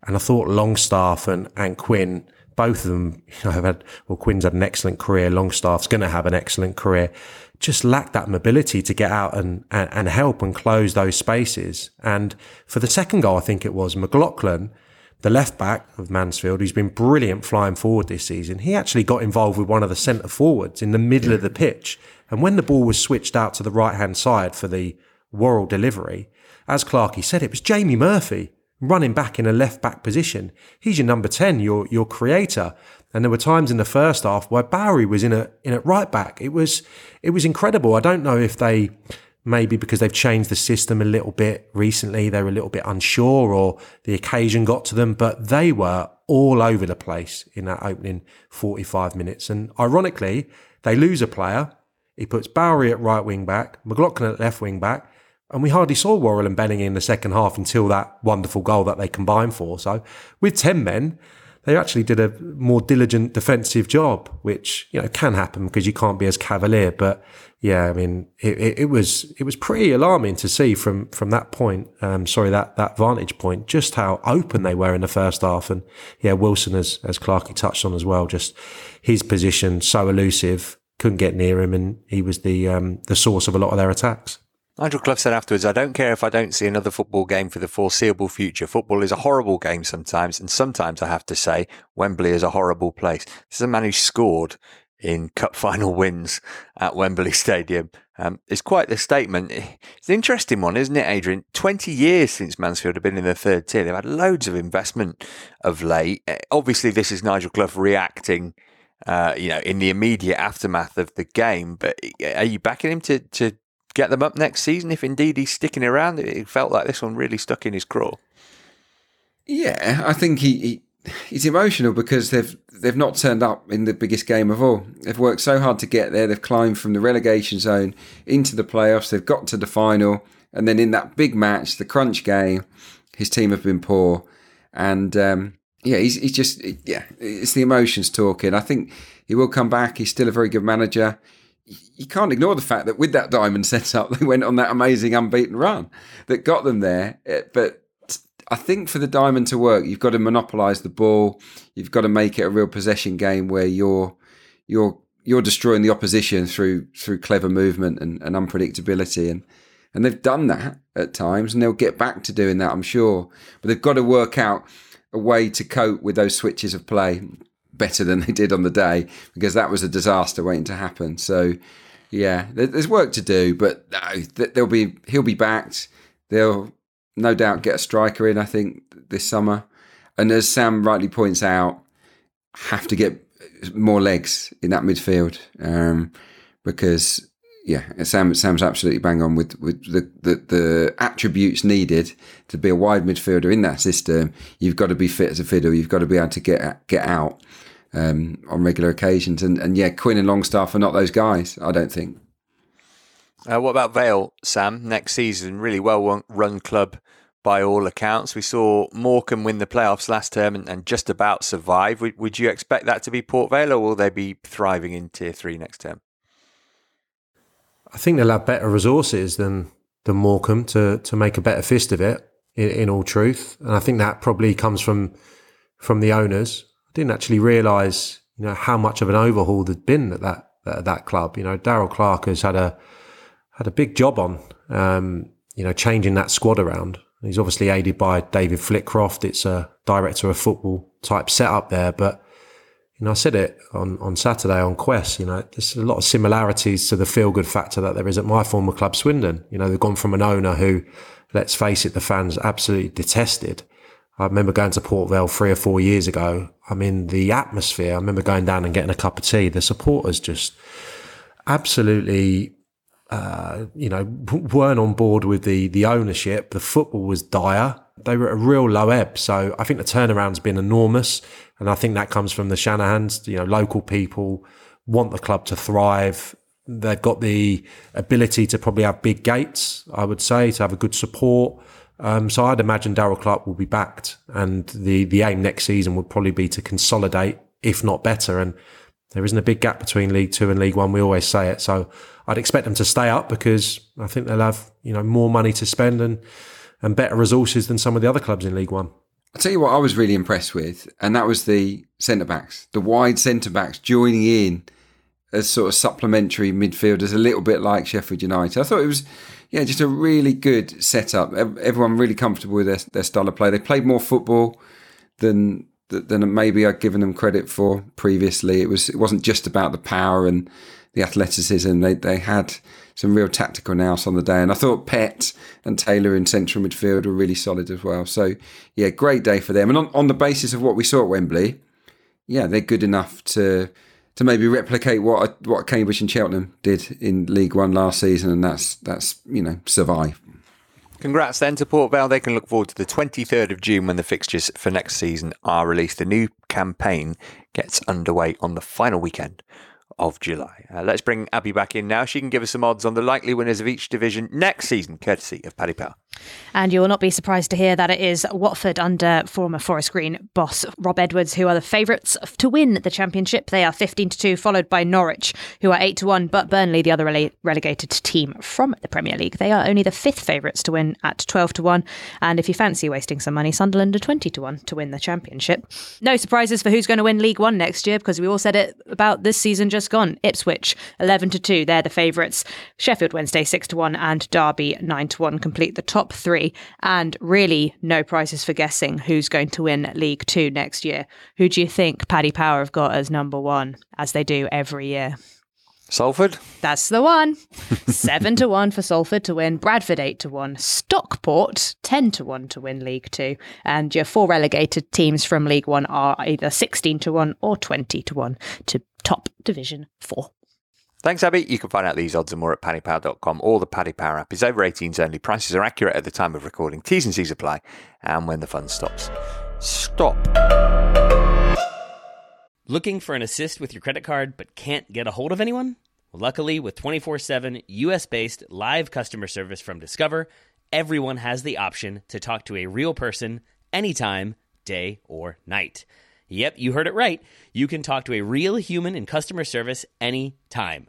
[SPEAKER 5] and I thought Longstaff and and Quinn. Both of them, (laughs) you know, have had, well, Quinn's had an excellent career. Longstaff's going to have an excellent career just lacked that mobility to get out and, and, and, help and close those spaces. And for the second goal, I think it was McLaughlin, the left back of Mansfield, who's been brilliant flying forward this season. He actually got involved with one of the centre forwards in the middle of the pitch. And when the ball was switched out to the right hand side for the Worrall delivery, as Clarkey said, it was Jamie Murphy running back in a left back position. He's your number 10, your, your creator. And there were times in the first half where Bowery was in a in at right back. It was it was incredible. I don't know if they maybe because they've changed the system a little bit recently, they were a little bit unsure or the occasion got to them, but they were all over the place in that opening 45 minutes. And ironically, they lose a player. He puts Bowery at right wing back, McLaughlin at left wing back, and we hardly saw Worrall and Benning in the second half until that wonderful goal that they combined for. So with 10 men, they actually did a more diligent defensive job, which you know can happen because you can't be as cavalier. But yeah, I mean, it, it, was it was pretty alarming to see from from that point. Um, sorry, that that vantage point, just how open they were in the first half, and yeah, Wilson as as Clarky touched on as well, just his position so elusive, couldn't get near him, and he was the um, the source of a lot of their attacks.
[SPEAKER 3] Nigel Clough said afterwards, I don't care if I don't see another football game for the foreseeable future. Football is a horrible game sometimes, and sometimes I have to say, Wembley is a horrible place. This is a man who scored in cup (laughs) final wins at Wembley Stadium. Um, it's quite the statement. It's an interesting one, isn't it, Adrian? 20 years since Mansfield have been in the third tier. They've had loads of investment of late. Eh, obviously, this is Nigel Clough reacting, uh, you know, in the immediate aftermath of the game. But eh, are you backing him to, to get them up next season if indeed he's sticking around? It felt like this one really stuck in his craw.
[SPEAKER 4] Yeah, I think he, he he's emotional because they've they've not turned up in the biggest game of all. They've worked so hard to get there. They've climbed from the relegation zone into the playoffs. They've got to the final, and then in that big match, the crunch game, his team have been poor, and um, yeah, he's he's just yeah, it's the emotions talking. I think he will come back. He's still a very good manager. You can't ignore the fact that with that diamond (laughs) setup, they went on that amazing unbeaten run that got them there. Eh, but I think for the diamond to work, you've got to monopolise the ball. You've got to make it a real possession game where you're you're you're destroying the opposition through through clever movement and, and unpredictability and and they've done that at times and they'll get back to doing that I'm sure but they've got to work out a way to cope with those switches of play better than they did on the day because that was a disaster waiting to happen so yeah there's work to do but no, there'll be he'll be backed they'll no doubt get a striker in, I think, this summer. And as Sam rightly points out, have to get more legs in that midfield um, because, yeah, Sam Sam's absolutely bang on with, with the, the, the attributes needed to be a wide midfielder in that system. You've got to be fit as a fiddle. You've got to be able to get get out um, on regular occasions. And, and yeah, Quinn and Longstaff are not those guys, I don't think.
[SPEAKER 3] Uh, what about Vale, Sam? Next season, really well run club by all accounts. We saw Morecambe win the playoffs last term and, and just about survive. Would, would, you expect that to be Port Vale, or will they be thriving in Tier Three next term?
[SPEAKER 5] I think they'll have better resources than than Morecambe to to make a better fist of it. In, in all truth, and I think that probably comes from from the owners. I didn't actually realise, you know, how much of an overhaul there'd been at that at that club. You know, Darrell Clarke has had a had a big job on, um, you know, changing that squad around. He's obviously aided by David Flitcroft. It's a director of football type setup there. But, you know, I said it on, on Saturday on Quest, you know, there's a lot of similarities to the feel good factor that there is at my former club, Swindon. You know, they've gone from an owner who, let's face it, the fans absolutely detested. I remember going to Port Vale three or four years ago. I mean, the atmosphere, I remember going down and getting a cup of tea. The supporters just absolutely uh, you know, weren't on board with the the ownership. The football was dire. They were at a real low ebb. So I think the turnaround's been enormous, and I think that comes from the Shanahans. You know, local people want the club to thrive. They've got the ability to probably have big gates. I would say to have a good support. Um, so I'd imagine Darrell Clarke will be backed, and the the aim next season would probably be to consolidate, if not better. And there isn't a big gap between League Two and League One. We always say it. So I'd expect them to stay up because I think they'll have you know more money to spend and and better resources than some of the other clubs in League One.
[SPEAKER 4] I'll tell you what I was really impressed with, and that was the centre backs, the wide centre backs joining in as sort of supplementary midfielders, a little bit like Sheffield United. I thought it was, yeah, just a really good setup. Everyone really comfortable with their, their style of play. They played more football than than maybe I'd given them credit for previously. It was it wasn't just about the power and the athleticism. They they had some real tactical nous on the day, and I thought Pett and Taylor in central midfield were really solid as well. So yeah, great day for them. And on, on the basis of what we saw at Wembley, yeah, they're good enough to to maybe replicate what what Cambridge and Cheltenham did in League One last season, and that's that's you know survive.
[SPEAKER 3] Congrats then to Port Vale. They can look forward to the 23rd of June when the fixtures for next season are released. The new campaign gets underway on the final weekend of July. Uh, let's bring Abby back in now. She can give us some odds on the likely winners of each division next season, courtesy of Paddy Power.
[SPEAKER 8] And you will not be surprised to hear that it is Watford under former Forest Green boss Rob Edwards who are the favourites to win the championship. They are 15 to 2, followed by Norwich, who are 8 to 1, but Burnley, the other rele- relegated team from the Premier League, they are only the fifth favourites to win at 12 to 1. And if you fancy wasting some money, Sunderland are 20 to 1 to win the championship. No surprises for who's going to win League One next year because we all said it about this season just gone. Ipswich, 11 to 2, they're the favourites. Sheffield Wednesday, 6 to 1, and Derby, 9 to 1 complete the top top three, and really no prizes for guessing who's going to win League Two next year. Who do you think Paddy Power have got as number one, as they do every year?
[SPEAKER 3] Salford?
[SPEAKER 8] That's the one. (laughs) Seven to one for Salford to win. Bradford eight to one. Stockport ten to one to win League Two. And your four relegated teams from League One are either sixteen to one or twenty to one to top Division Four.
[SPEAKER 3] Thanks, Abby. You can find out these odds and more at paddypower.com or the Paddy Power app is over 18s only. Prices are accurate at the time of recording. T's and C's apply. And when the fun stops. Stop.
[SPEAKER 10] Looking for an assist with your credit card but can't get a hold of anyone? Luckily, with 24 7 US based live customer service from Discover, everyone has the option to talk to a real person anytime, day or night. Yep, you heard it right. You can talk to a real human in customer service anytime.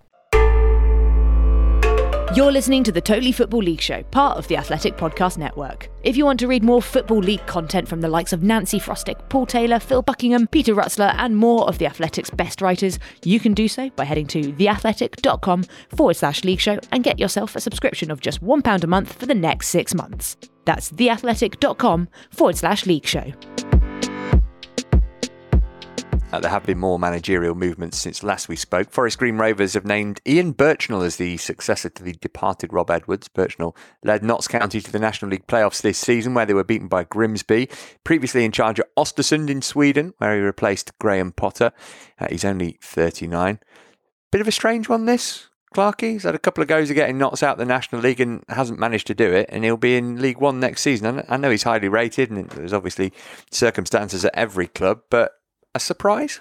[SPEAKER 13] You're listening to the Totally Football League Show, part of the Athletic Podcast Network. If you want to read more Football League content from the likes of Nancy Frostick, Paul Taylor, Phil Buckingham, Peter Rutzler, and more of the Athletic's best writers, you can do so by heading to theathletic.com forward slash league show and get yourself a subscription of just £1 a month for the next six months. That's theathletic.com forward slash league show.
[SPEAKER 3] Uh, there have been more managerial movements since last we spoke. Forest Green Rovers have named Ian Burchnall as the successor to the departed Rob Edwards. Burchnall led Notts County to the National League playoffs this season, where they were beaten by Grimsby. Previously in charge at Ostersund in Sweden, where he replaced Graham Potter. Uh, he's only 39. Bit of a strange one, this. Clarkey. He's had a couple of goes of getting Notts out the National League and hasn't managed to do it, and he'll be in League One next season. I know he's highly rated, and there's obviously circumstances at every club, but a surprise?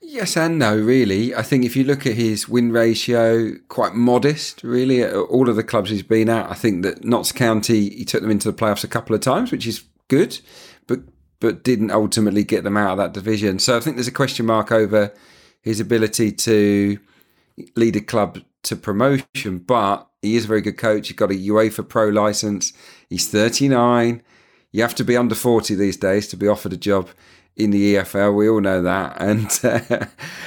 [SPEAKER 4] Yes and no, really. I think if you look at his win ratio, quite modest, really. At all of the clubs he's been at, I think that Notts County, he took them into the playoffs a couple of times, which is good, but but didn't ultimately get them out of that division. So I think there's a question mark over his ability to lead a club to promotion. But he is a very good coach. He's got a UEFA Pro license. He's 39. You have to be under 40 these days to be offered a job in the EFL. We all know that, (laughs) and uh,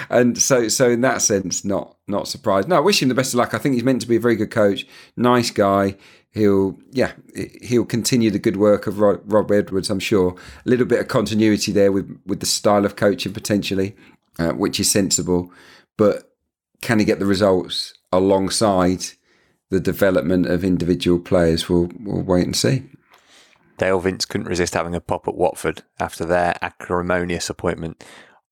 [SPEAKER 4] and so so in that sense, not not surprised. No, I wish him the best of luck. I think he's meant to be a very good coach, nice guy. He'll yeah he'll continue the good work of Rob, Rob Edwards. I'm sure a little bit of continuity there with with the style of coaching potentially, uh, which is sensible. But can he get the results alongside the development of individual players? We'll we'll wait and see.
[SPEAKER 3] Dale Vince couldn't resist having a pop at Watford after their acrimonious appointment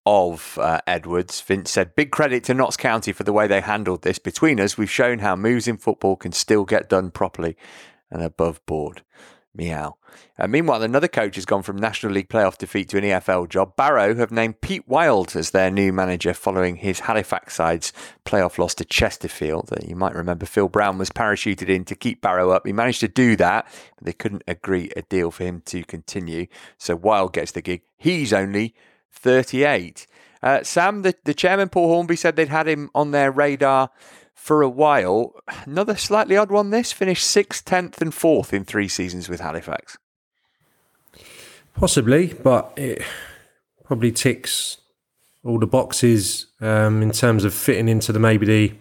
[SPEAKER 3] of uh, Edwards. Vince said, Big credit to Notts County for the way they handled this. Between us, we've shown how moves in football can still get done properly and above board. Meow. Uh, meanwhile, another coach has gone from National League playoff defeat to an EFL job. Barrow have named Pete Wild as their new manager following his Halifax side's playoff loss to Chesterfield. Uh, you might remember Phil Brown was parachuted in to keep Barrow up. He managed to do that, but they couldn't agree a deal for him to continue. So Wild gets the gig. He's only 38. Uh, Sam, the, the chairman, Paul Hornby, said they'd had him on their radar for a while. Another slightly odd one this finished sixth, tenth, and fourth in three seasons with Halifax.
[SPEAKER 5] Possibly, but it probably ticks all the boxes um, in terms of fitting into the maybe the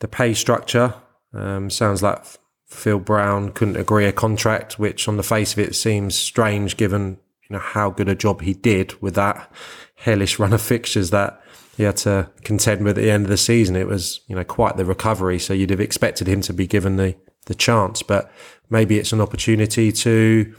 [SPEAKER 5] the pay structure. Um, sounds like Phil Brown couldn't agree a contract, which on the face of it seems strange given you know how good a job he did with that hellish run of fixtures that he had to contend with at the end of the season. It was, you know, quite the recovery. So you'd have expected him to be given the, the chance, but maybe it's an opportunity to,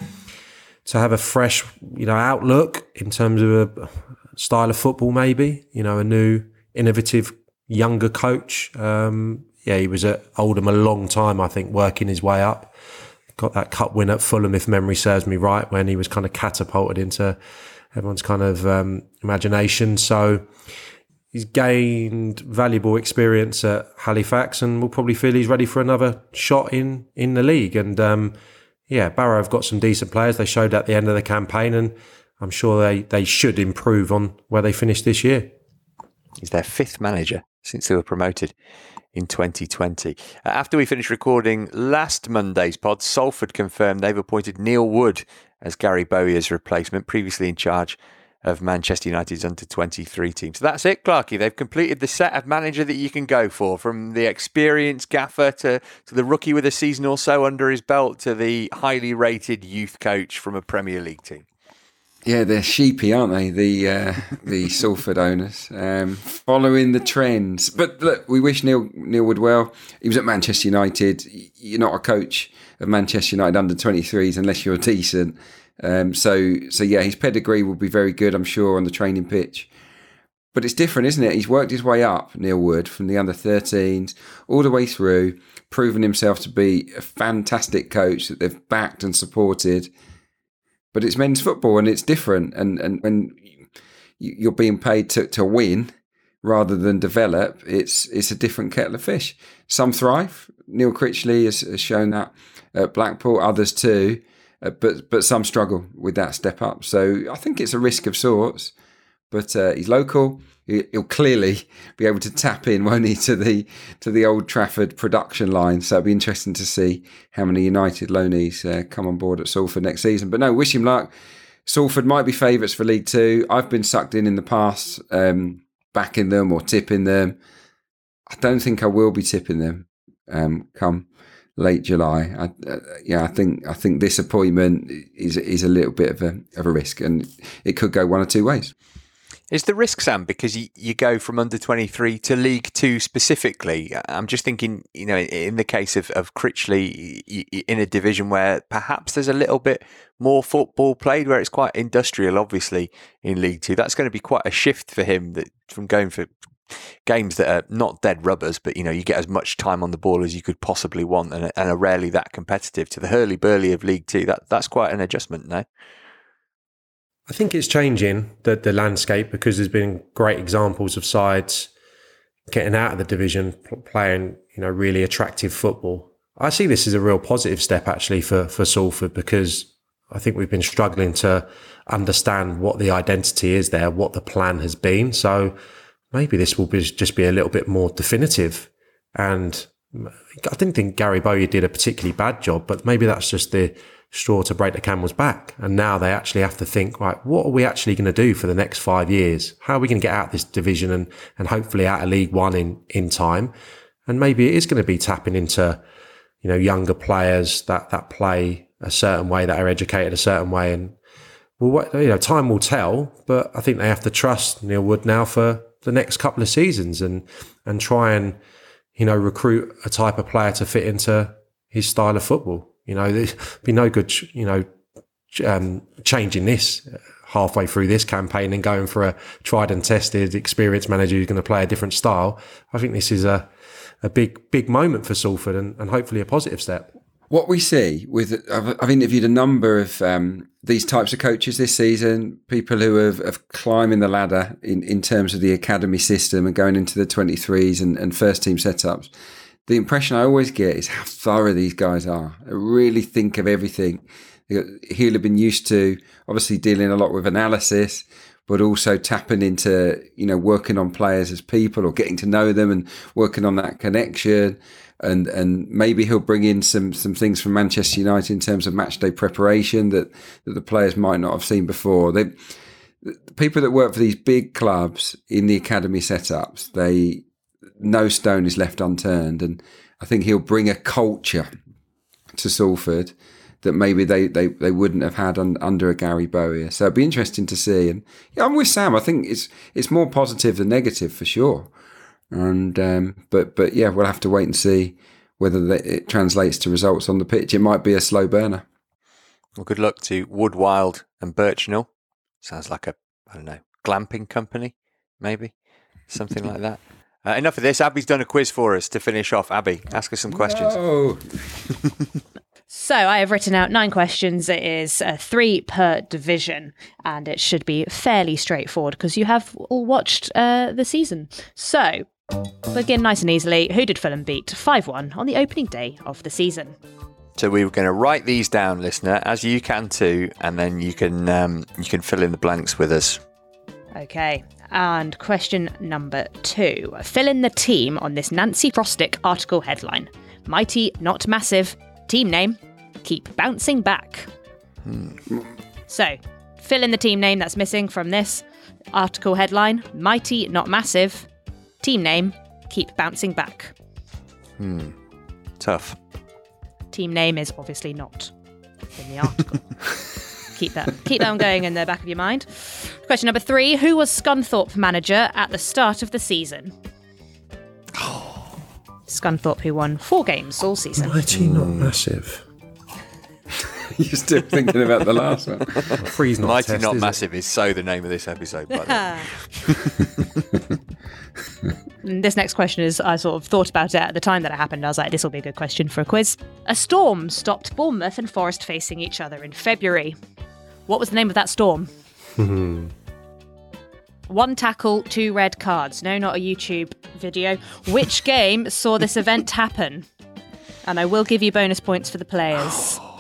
[SPEAKER 5] to have a fresh, you know, outlook in terms of a style of football, maybe, you know, a new, innovative, younger coach. Um, yeah, he was at Oldham a long time, I think, working his way up. got that cup win at Fulham, if memory serves me right, when he was kind of catapulted into everyone's kind of um, imagination. So he's gained valuable experience at Halifax, and will probably feel he's ready for another shot in in the league. And um, yeah, Barrow have got some decent players. They showed at the end of the campaign, and I'm sure they they should improve on where they finished this year.
[SPEAKER 3] He's their fifth manager since they were promoted in 2020. Uh, after we finished recording last Monday's pod, Salford confirmed they've appointed Neil Wood as Gary Bowyer's replacement, previously in charge of Manchester United's under 23 team. So that's it, Clarky. They've completed the set of manager that you can go for, from the experienced gaffer to, to the rookie with a season or so under his belt to the highly rated youth coach from a Premier League team.
[SPEAKER 4] Yeah, they're sheepy, aren't they? The uh, the (laughs) Salford owners, um, following the trends. But look, we wish Neil Neil Wood well. He was at Manchester United. You're not a coach of Manchester United under 23s unless you're decent. Um, so so yeah, his pedigree will be very good, I'm sure, on the training pitch. But it's different, isn't it? He's worked his way up, Neil Wood, from the under 13s all the way through, proven himself to be a fantastic coach that they've backed and supported but it's men's football and it's different. And and when you're being paid to, to win rather than develop, it's it's a different kettle of fish. Some thrive. Neil Critchley has, has shown that at Blackpool, others too, uh, but but some struggle with that step up. So I think it's a risk of sorts. But uh, he's local he'll clearly be able to tap in, won't he, to the to the Old Trafford production line. So it'll be interesting to see how many United loanees uh, come on board at Salford next season. But no, wish him luck. Salford might be favourites for League Two. I've been sucked in in the past, um, backing them or tipping them. I don't think I will be tipping them um, come late July. I, uh, yeah, I think I think this appointment is is a little bit of a of a risk, and it could go one or two ways.
[SPEAKER 3] Is the risk, Sam, because you, you go from under 23 to League Two specifically? I'm just thinking, you know, in the case of, of Critchley, in a division where perhaps there's a little bit more football played, where it's quite industrial, obviously, in League Two. That's going to be quite a shift for him that from going for games that are not dead rubbers, but, you know, you get as much time on the ball as you could possibly want and, and are rarely that competitive to the hurly burly of League Two. That, that's quite an adjustment, no?
[SPEAKER 5] I think it's changing the, the landscape because there's been great examples of sides getting out of the division, playing you know really attractive football. I see this as a real positive step actually for for Salford because I think we've been struggling to understand what the identity is there, what the plan has been. So maybe this will be, just be a little bit more definitive. And I didn't think Gary Bowyer did a particularly bad job, but maybe that's just the straw to break the camel's back. And now they actually have to think, right, what are we actually going to do for the next five years? How are we going to get out of this division and, and hopefully out of League One in, in time? And maybe it is going to be tapping into, you know, younger players that, that play a certain way, that are educated a certain way. And well, you know, time will tell, but I think they have to trust Neil Wood now for the next couple of seasons and, and try and, you know, recruit a type of player to fit into his style of football. You know, there'd be no good, you know, um, changing this halfway through this campaign and going for a tried and tested, experienced manager who's going to play a different style. I think this is a, a big, big moment for Salford and, and hopefully a positive step.
[SPEAKER 4] What we see with, I've, I've interviewed a number of um, these types of coaches this season, people who have, have climbing the ladder in, in terms of the academy system and going into the 23s and, and first team setups the impression I always get is how thorough these guys are. They really think of everything. He'll have been used to obviously dealing a lot with analysis, but also tapping into, you know, working on players as people or getting to know them and working on that connection. And and maybe he'll bring in some some things from Manchester United in terms of match day preparation that, that the players might not have seen before. They the people that work for these big clubs in the academy setups, they no stone is left unturned. And I think he'll bring a culture to Salford that maybe they, they, they wouldn't have had un, under a Gary Bowyer. So it'd be interesting to see. And yeah, I'm with Sam. I think it's it's more positive than negative for sure. And um, but but yeah, we'll have to wait and see whether it translates to results on the pitch. It might be a slow burner.
[SPEAKER 3] Well, good luck to Woodwild and Burchnall. Sounds like a I don't know glamping company, maybe something like that. Uh, enough of this. Abby's done a quiz for us to finish off. Abby, ask us some questions.
[SPEAKER 4] No. (laughs)
[SPEAKER 8] So I have written out nine questions. It is uh, three per division, and it should be fairly straightforward because you have all watched uh, the season. So begin nice and easily. Who did Fulham beat 5 1 on the opening day of the season?
[SPEAKER 3] So we were going to write these down, listener, as you can too, and then you can um, you can fill in the blanks with us.
[SPEAKER 8] Okay. And question number two. Fill in the team on this Nancy Frostick article headline. Mighty, not massive. Team name. Keep bouncing back. So, fill in the team name that's missing from this article headline. Mighty, not massive. Team name. Keep bouncing back.
[SPEAKER 3] Hmm. Tough.
[SPEAKER 8] Team name is obviously not in the article. (laughs) keep that keep that on going in the back of your mind. Question number three: Who was Scunthorpe manager at the start of the season? (gasps) Scunthorpe, who won four games all season.
[SPEAKER 5] Mighty, not massive. (laughs)
[SPEAKER 4] You're still thinking about the last one. (laughs)
[SPEAKER 5] Three's not
[SPEAKER 3] Mighty
[SPEAKER 5] test,
[SPEAKER 3] Not
[SPEAKER 5] is?
[SPEAKER 3] Massive is so the name of this episode, by the way. (laughs)
[SPEAKER 8] This next question is I sort of thought about it at the time that it happened. I was like, this will be a good question for a quiz. A storm stopped Bournemouth and Forest facing each other in February. What was the name of that storm? One tackle, two red cards. No, not a YouTube video. Which game saw this event happen? And I will give you bonus points for the players. (gasps) (gasps) Oh.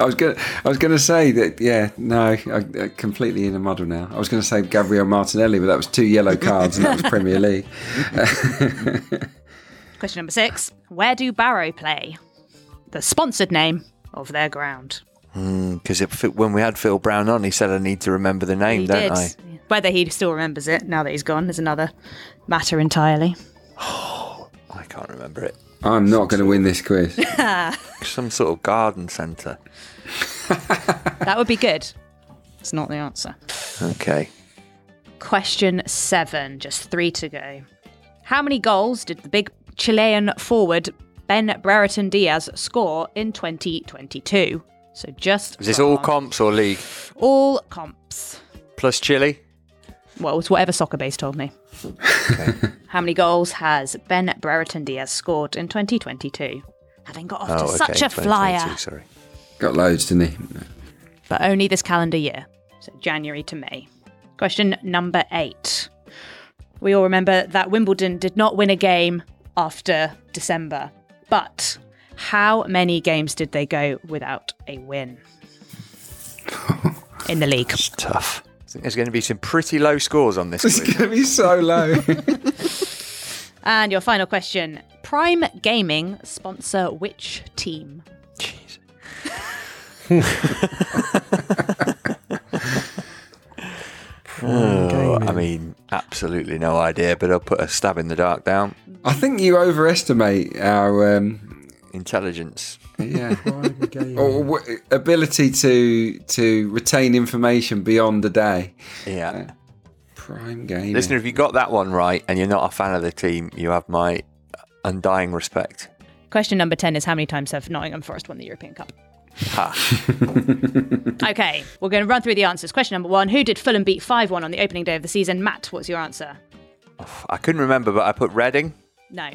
[SPEAKER 4] I was gonna, I was gonna say that. Yeah, no, I, I completely in a muddle now. I was gonna say Gabriel Martinelli, but that was two yellow cards, and that was Premier (laughs) League.
[SPEAKER 8] Question number six. Where do Barrow play? The sponsored name of their ground.
[SPEAKER 3] Hmm, because when we had Phil Brown on, he said I need to remember the name,
[SPEAKER 8] He
[SPEAKER 3] don't
[SPEAKER 8] did.
[SPEAKER 3] I?
[SPEAKER 8] Whether he still remembers it now that he's gone is another matter entirely. (gasps)
[SPEAKER 3] I can't remember it.
[SPEAKER 4] I'm not going to win this quiz. (laughs)
[SPEAKER 3] Some sort of garden centre. (laughs)
[SPEAKER 8] that would be good. It's not the answer.
[SPEAKER 3] Okay.
[SPEAKER 8] Question seven, just three to go. How many goals did the big Chilean forward Ben Brereton Diaz score in 2022? So just
[SPEAKER 3] Is this all comps or league?
[SPEAKER 8] all comps.
[SPEAKER 3] Plus Chile?
[SPEAKER 8] Well, it's whatever Soccerbase told me. (laughs) How many goals has Ben Brereton Diaz scored in 2022? Having got off to
[SPEAKER 3] Oh, okay,
[SPEAKER 8] such a flyer,
[SPEAKER 3] 2022, Sorry.
[SPEAKER 4] Got loads, didn't he?
[SPEAKER 8] but only this calendar year, so January to May. Question number eight. We all remember that Wimbledon did not win a game after December, but how many games did they go without a win (laughs) in the league?
[SPEAKER 3] Tough. I think there's going to be some pretty low scores on this.
[SPEAKER 4] It's
[SPEAKER 3] quiz.
[SPEAKER 4] going to be so low. (laughs)
[SPEAKER 8] And your final question Prime Gaming sponsor which team? Jeez.
[SPEAKER 3] Oh, I mean, absolutely no idea, but I'll put a stab in the dark down.
[SPEAKER 4] I think you overestimate our um,
[SPEAKER 3] Intelligence.
[SPEAKER 4] Yeah (laughs) or w- ability to to retain information beyond the day.
[SPEAKER 3] Yeah.
[SPEAKER 4] Prime game.
[SPEAKER 3] Listener, if you got that one right and you're not a fan of the team, you have my undying respect.
[SPEAKER 8] Question number 10 is how many times have Nottingham Forest won the European Cup?
[SPEAKER 3] Ha. (laughs)
[SPEAKER 8] Okay, we're going to run through the answers. Question number one Who did Fulham beat 5 1 on the opening day of the season? Matt, what's your answer?
[SPEAKER 3] I couldn't remember, but I put Reading.
[SPEAKER 8] No.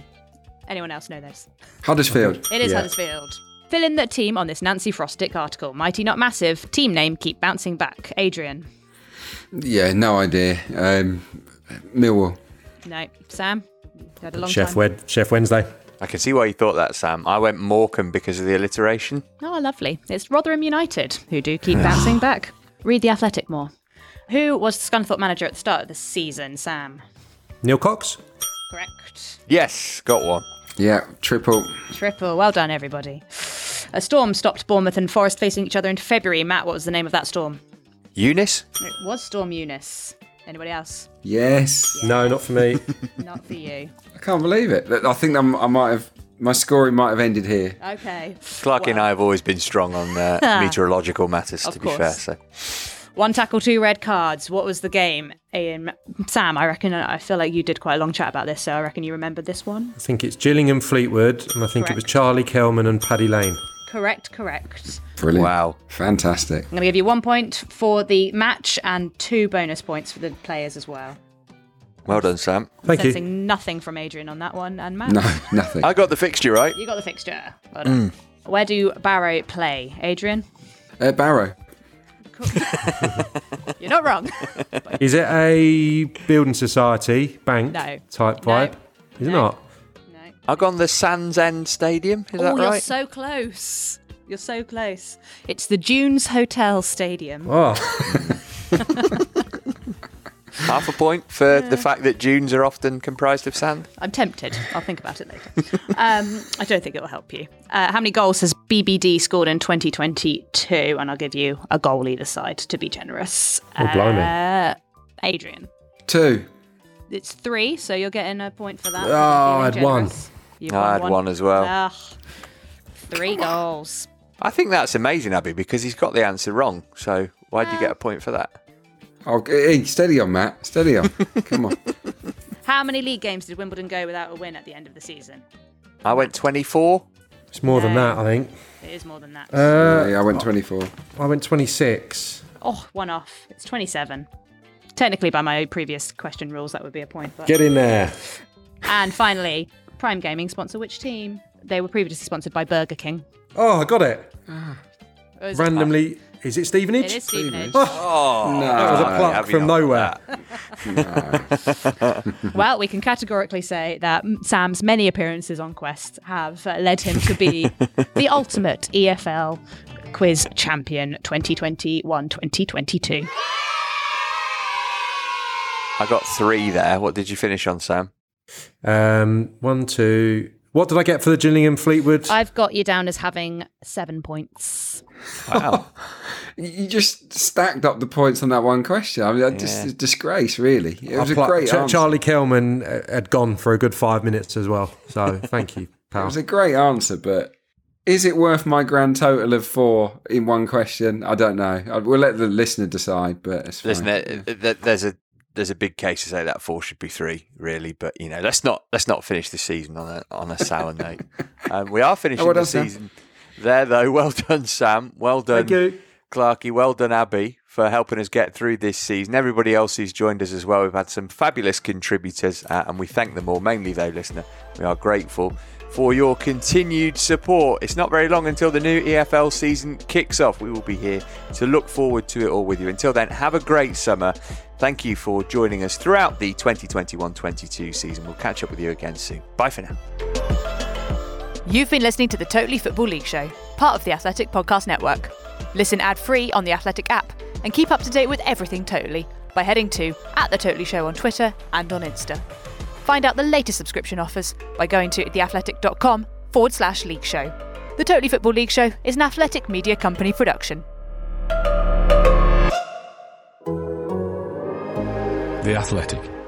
[SPEAKER 8] Anyone else know this?
[SPEAKER 4] Huddersfield.
[SPEAKER 8] It is
[SPEAKER 5] Yeah.
[SPEAKER 8] Huddersfield. Fill in the team on this Nancy Frostick article. Mighty Not Massive. Team name Keep Bouncing Back. Adrian.
[SPEAKER 4] Yeah, no idea. Um, Millwall.
[SPEAKER 8] No. Sam? Had a long
[SPEAKER 5] Chef,
[SPEAKER 8] time.
[SPEAKER 5] Wed- Sheff Wednesday.
[SPEAKER 3] I can see why you thought that, Sam. I went Morecambe because of the alliteration.
[SPEAKER 8] Oh, lovely. It's Rotherham United, who do keep bouncing (sighs) back. Read the Athletic more. Who was the Scunthorpe manager at the start of the season? Sam.
[SPEAKER 5] Neil Cox.
[SPEAKER 8] Correct.
[SPEAKER 3] Yes, got one.
[SPEAKER 4] Yeah, triple.
[SPEAKER 8] Triple. Well done, everybody. A storm stopped Bournemouth and Forest facing each other in February. Matt, what was the name of that storm?
[SPEAKER 3] Eunice?
[SPEAKER 8] It was Storm Eunice. Anybody else?
[SPEAKER 4] Yes.
[SPEAKER 5] No, not for me. (laughs)
[SPEAKER 8] Not for you.
[SPEAKER 4] I can't believe it. I think I'm, I might have my scoring might have ended here.
[SPEAKER 8] Okay.
[SPEAKER 3] Clarky and I have always been strong on uh, (laughs) meteorological matters,
[SPEAKER 8] Of
[SPEAKER 3] to be fair. So
[SPEAKER 8] One tackle, two red cards. What was the game? Ian, Sam, I reckon, I feel like you did quite a long chat about this, so I reckon you remembered this one.
[SPEAKER 5] I think it's Gillingham Fleetwood, and I think it was Charlie Kelman and Paddy Lane.
[SPEAKER 8] Correct, correct.
[SPEAKER 4] Brilliant.
[SPEAKER 3] Wow.
[SPEAKER 4] Fantastic.
[SPEAKER 8] I'm going to give you one point for the match and two bonus points for the players as well.
[SPEAKER 3] Well done, Sam.
[SPEAKER 5] Thank you.
[SPEAKER 8] Nothing from Adrian on that one, and Matt.
[SPEAKER 4] No, nothing.
[SPEAKER 3] I got the fixture right.
[SPEAKER 8] You got the fixture. Well done. Where do Barrow play, Adrian?
[SPEAKER 4] Uh, Barrow. (laughs)
[SPEAKER 8] You're not wrong. (laughs)
[SPEAKER 5] Is it a building society bank
[SPEAKER 8] No.
[SPEAKER 5] type
[SPEAKER 8] No.
[SPEAKER 5] vibe? Is it not? No.
[SPEAKER 3] I got on the Sands End Stadium. Is
[SPEAKER 8] oh,
[SPEAKER 3] that
[SPEAKER 8] you're
[SPEAKER 3] right?
[SPEAKER 8] so close. You're so close. It's the Dunes Hotel Stadium.
[SPEAKER 5] Oh, (laughs)
[SPEAKER 3] Half a point for the fact that dunes are often comprised of sand.
[SPEAKER 8] I'm tempted. I'll think about it later. um, I don't think it will help you. Uh, how many goals has BBD scored in 2022? And I'll give you a goal either side to be generous.
[SPEAKER 5] Oh, blimey.
[SPEAKER 8] Uh, Adrian.
[SPEAKER 4] Two.
[SPEAKER 8] It's three, so you're getting a point for that.
[SPEAKER 5] Oh,
[SPEAKER 8] for
[SPEAKER 5] I had one.
[SPEAKER 8] generous. You've
[SPEAKER 3] I
[SPEAKER 8] won
[SPEAKER 3] had one as well.
[SPEAKER 8] Ugh. three goals.
[SPEAKER 3] I think that's amazing, Abby, because he's got the answer wrong. So why would you get a point for that?
[SPEAKER 4] Oh, hey, steady on, Matt. Steady on. (laughs) Come on.
[SPEAKER 8] How many league games did Wimbledon go without a win at the end of the season?
[SPEAKER 3] I went 24.
[SPEAKER 5] it's more than that, I think.
[SPEAKER 8] It is more than that.
[SPEAKER 5] Uh,
[SPEAKER 4] yeah, I went 24.
[SPEAKER 5] I went 26.
[SPEAKER 8] oh, one off. It's 27. Technically, by my previous question rules, that would be a point. But...
[SPEAKER 5] Get in there.
[SPEAKER 8] And finally, Prime Gaming sponsor which team? They were previously sponsored by Burger King.
[SPEAKER 5] Oh, I got it.
[SPEAKER 8] Or is it-
[SPEAKER 5] Randomly. Is it Stevenage?
[SPEAKER 8] It is Stevenage.
[SPEAKER 5] Oh, that was a pluck from nowhere. (laughs) (laughs)
[SPEAKER 8] Well, we can categorically say that Sam's many appearances on Quest have uh, led him to be (laughs) the ultimate EFL quiz champion 2021 2022.
[SPEAKER 3] I got three there. What did you finish on, Sam?
[SPEAKER 5] Um, one, two. What did I get for the Gillingham Fleetwood?
[SPEAKER 8] I've got you down as having seven points.
[SPEAKER 3] Wow. (laughs)
[SPEAKER 4] You just stacked up the points on that one question. I mean, that just
[SPEAKER 3] Yeah.
[SPEAKER 4] a disgrace, really. It was
[SPEAKER 5] I
[SPEAKER 4] a
[SPEAKER 5] pla-
[SPEAKER 4] great
[SPEAKER 5] Ch-
[SPEAKER 4] answer.
[SPEAKER 5] Charlie Kelman uh, had gone for a good five minutes as well. So (laughs) thank you, pal.
[SPEAKER 4] It was a great answer, but is it worth my grand total of four in one question? I don't know. I- We'll let the listener decide, but it's fine.
[SPEAKER 3] Listen, there- there- there's a there's a big case to say that four should be three, really. But you know, let's not let's not finish the season on a on a sour (laughs) note. Um, we are finishing
[SPEAKER 4] Oh, well
[SPEAKER 3] the
[SPEAKER 4] done, Sam.
[SPEAKER 3] season there, though. Well done, Sam. Well done,
[SPEAKER 5] Thank you.
[SPEAKER 3] Clarky. Well done, Abby, for helping us get through this season. Everybody else who's joined us as well. We've had some fabulous contributors, uh, and we thank them all. Mainly, though, listener, we are grateful for your continued support. It's not very long until the new EFL season kicks off. We will be here to look forward to it all with you. Until then, have a great summer. Thank you for joining us throughout the 2021 22 season. We'll catch up with you again soon. Bye for now.
[SPEAKER 13] You've been listening to the Totally Football League Show, part of the Athletic Podcast Network. Listen ad free on the Athletic app and keep up to date with everything Totally by heading to at the Totally Show on Twitter and on Insta. Find out the latest subscription offers by going to theathletic.com forward slash league show. The Totally Football League Show is an athletic media company production.
[SPEAKER 2] The Athletic.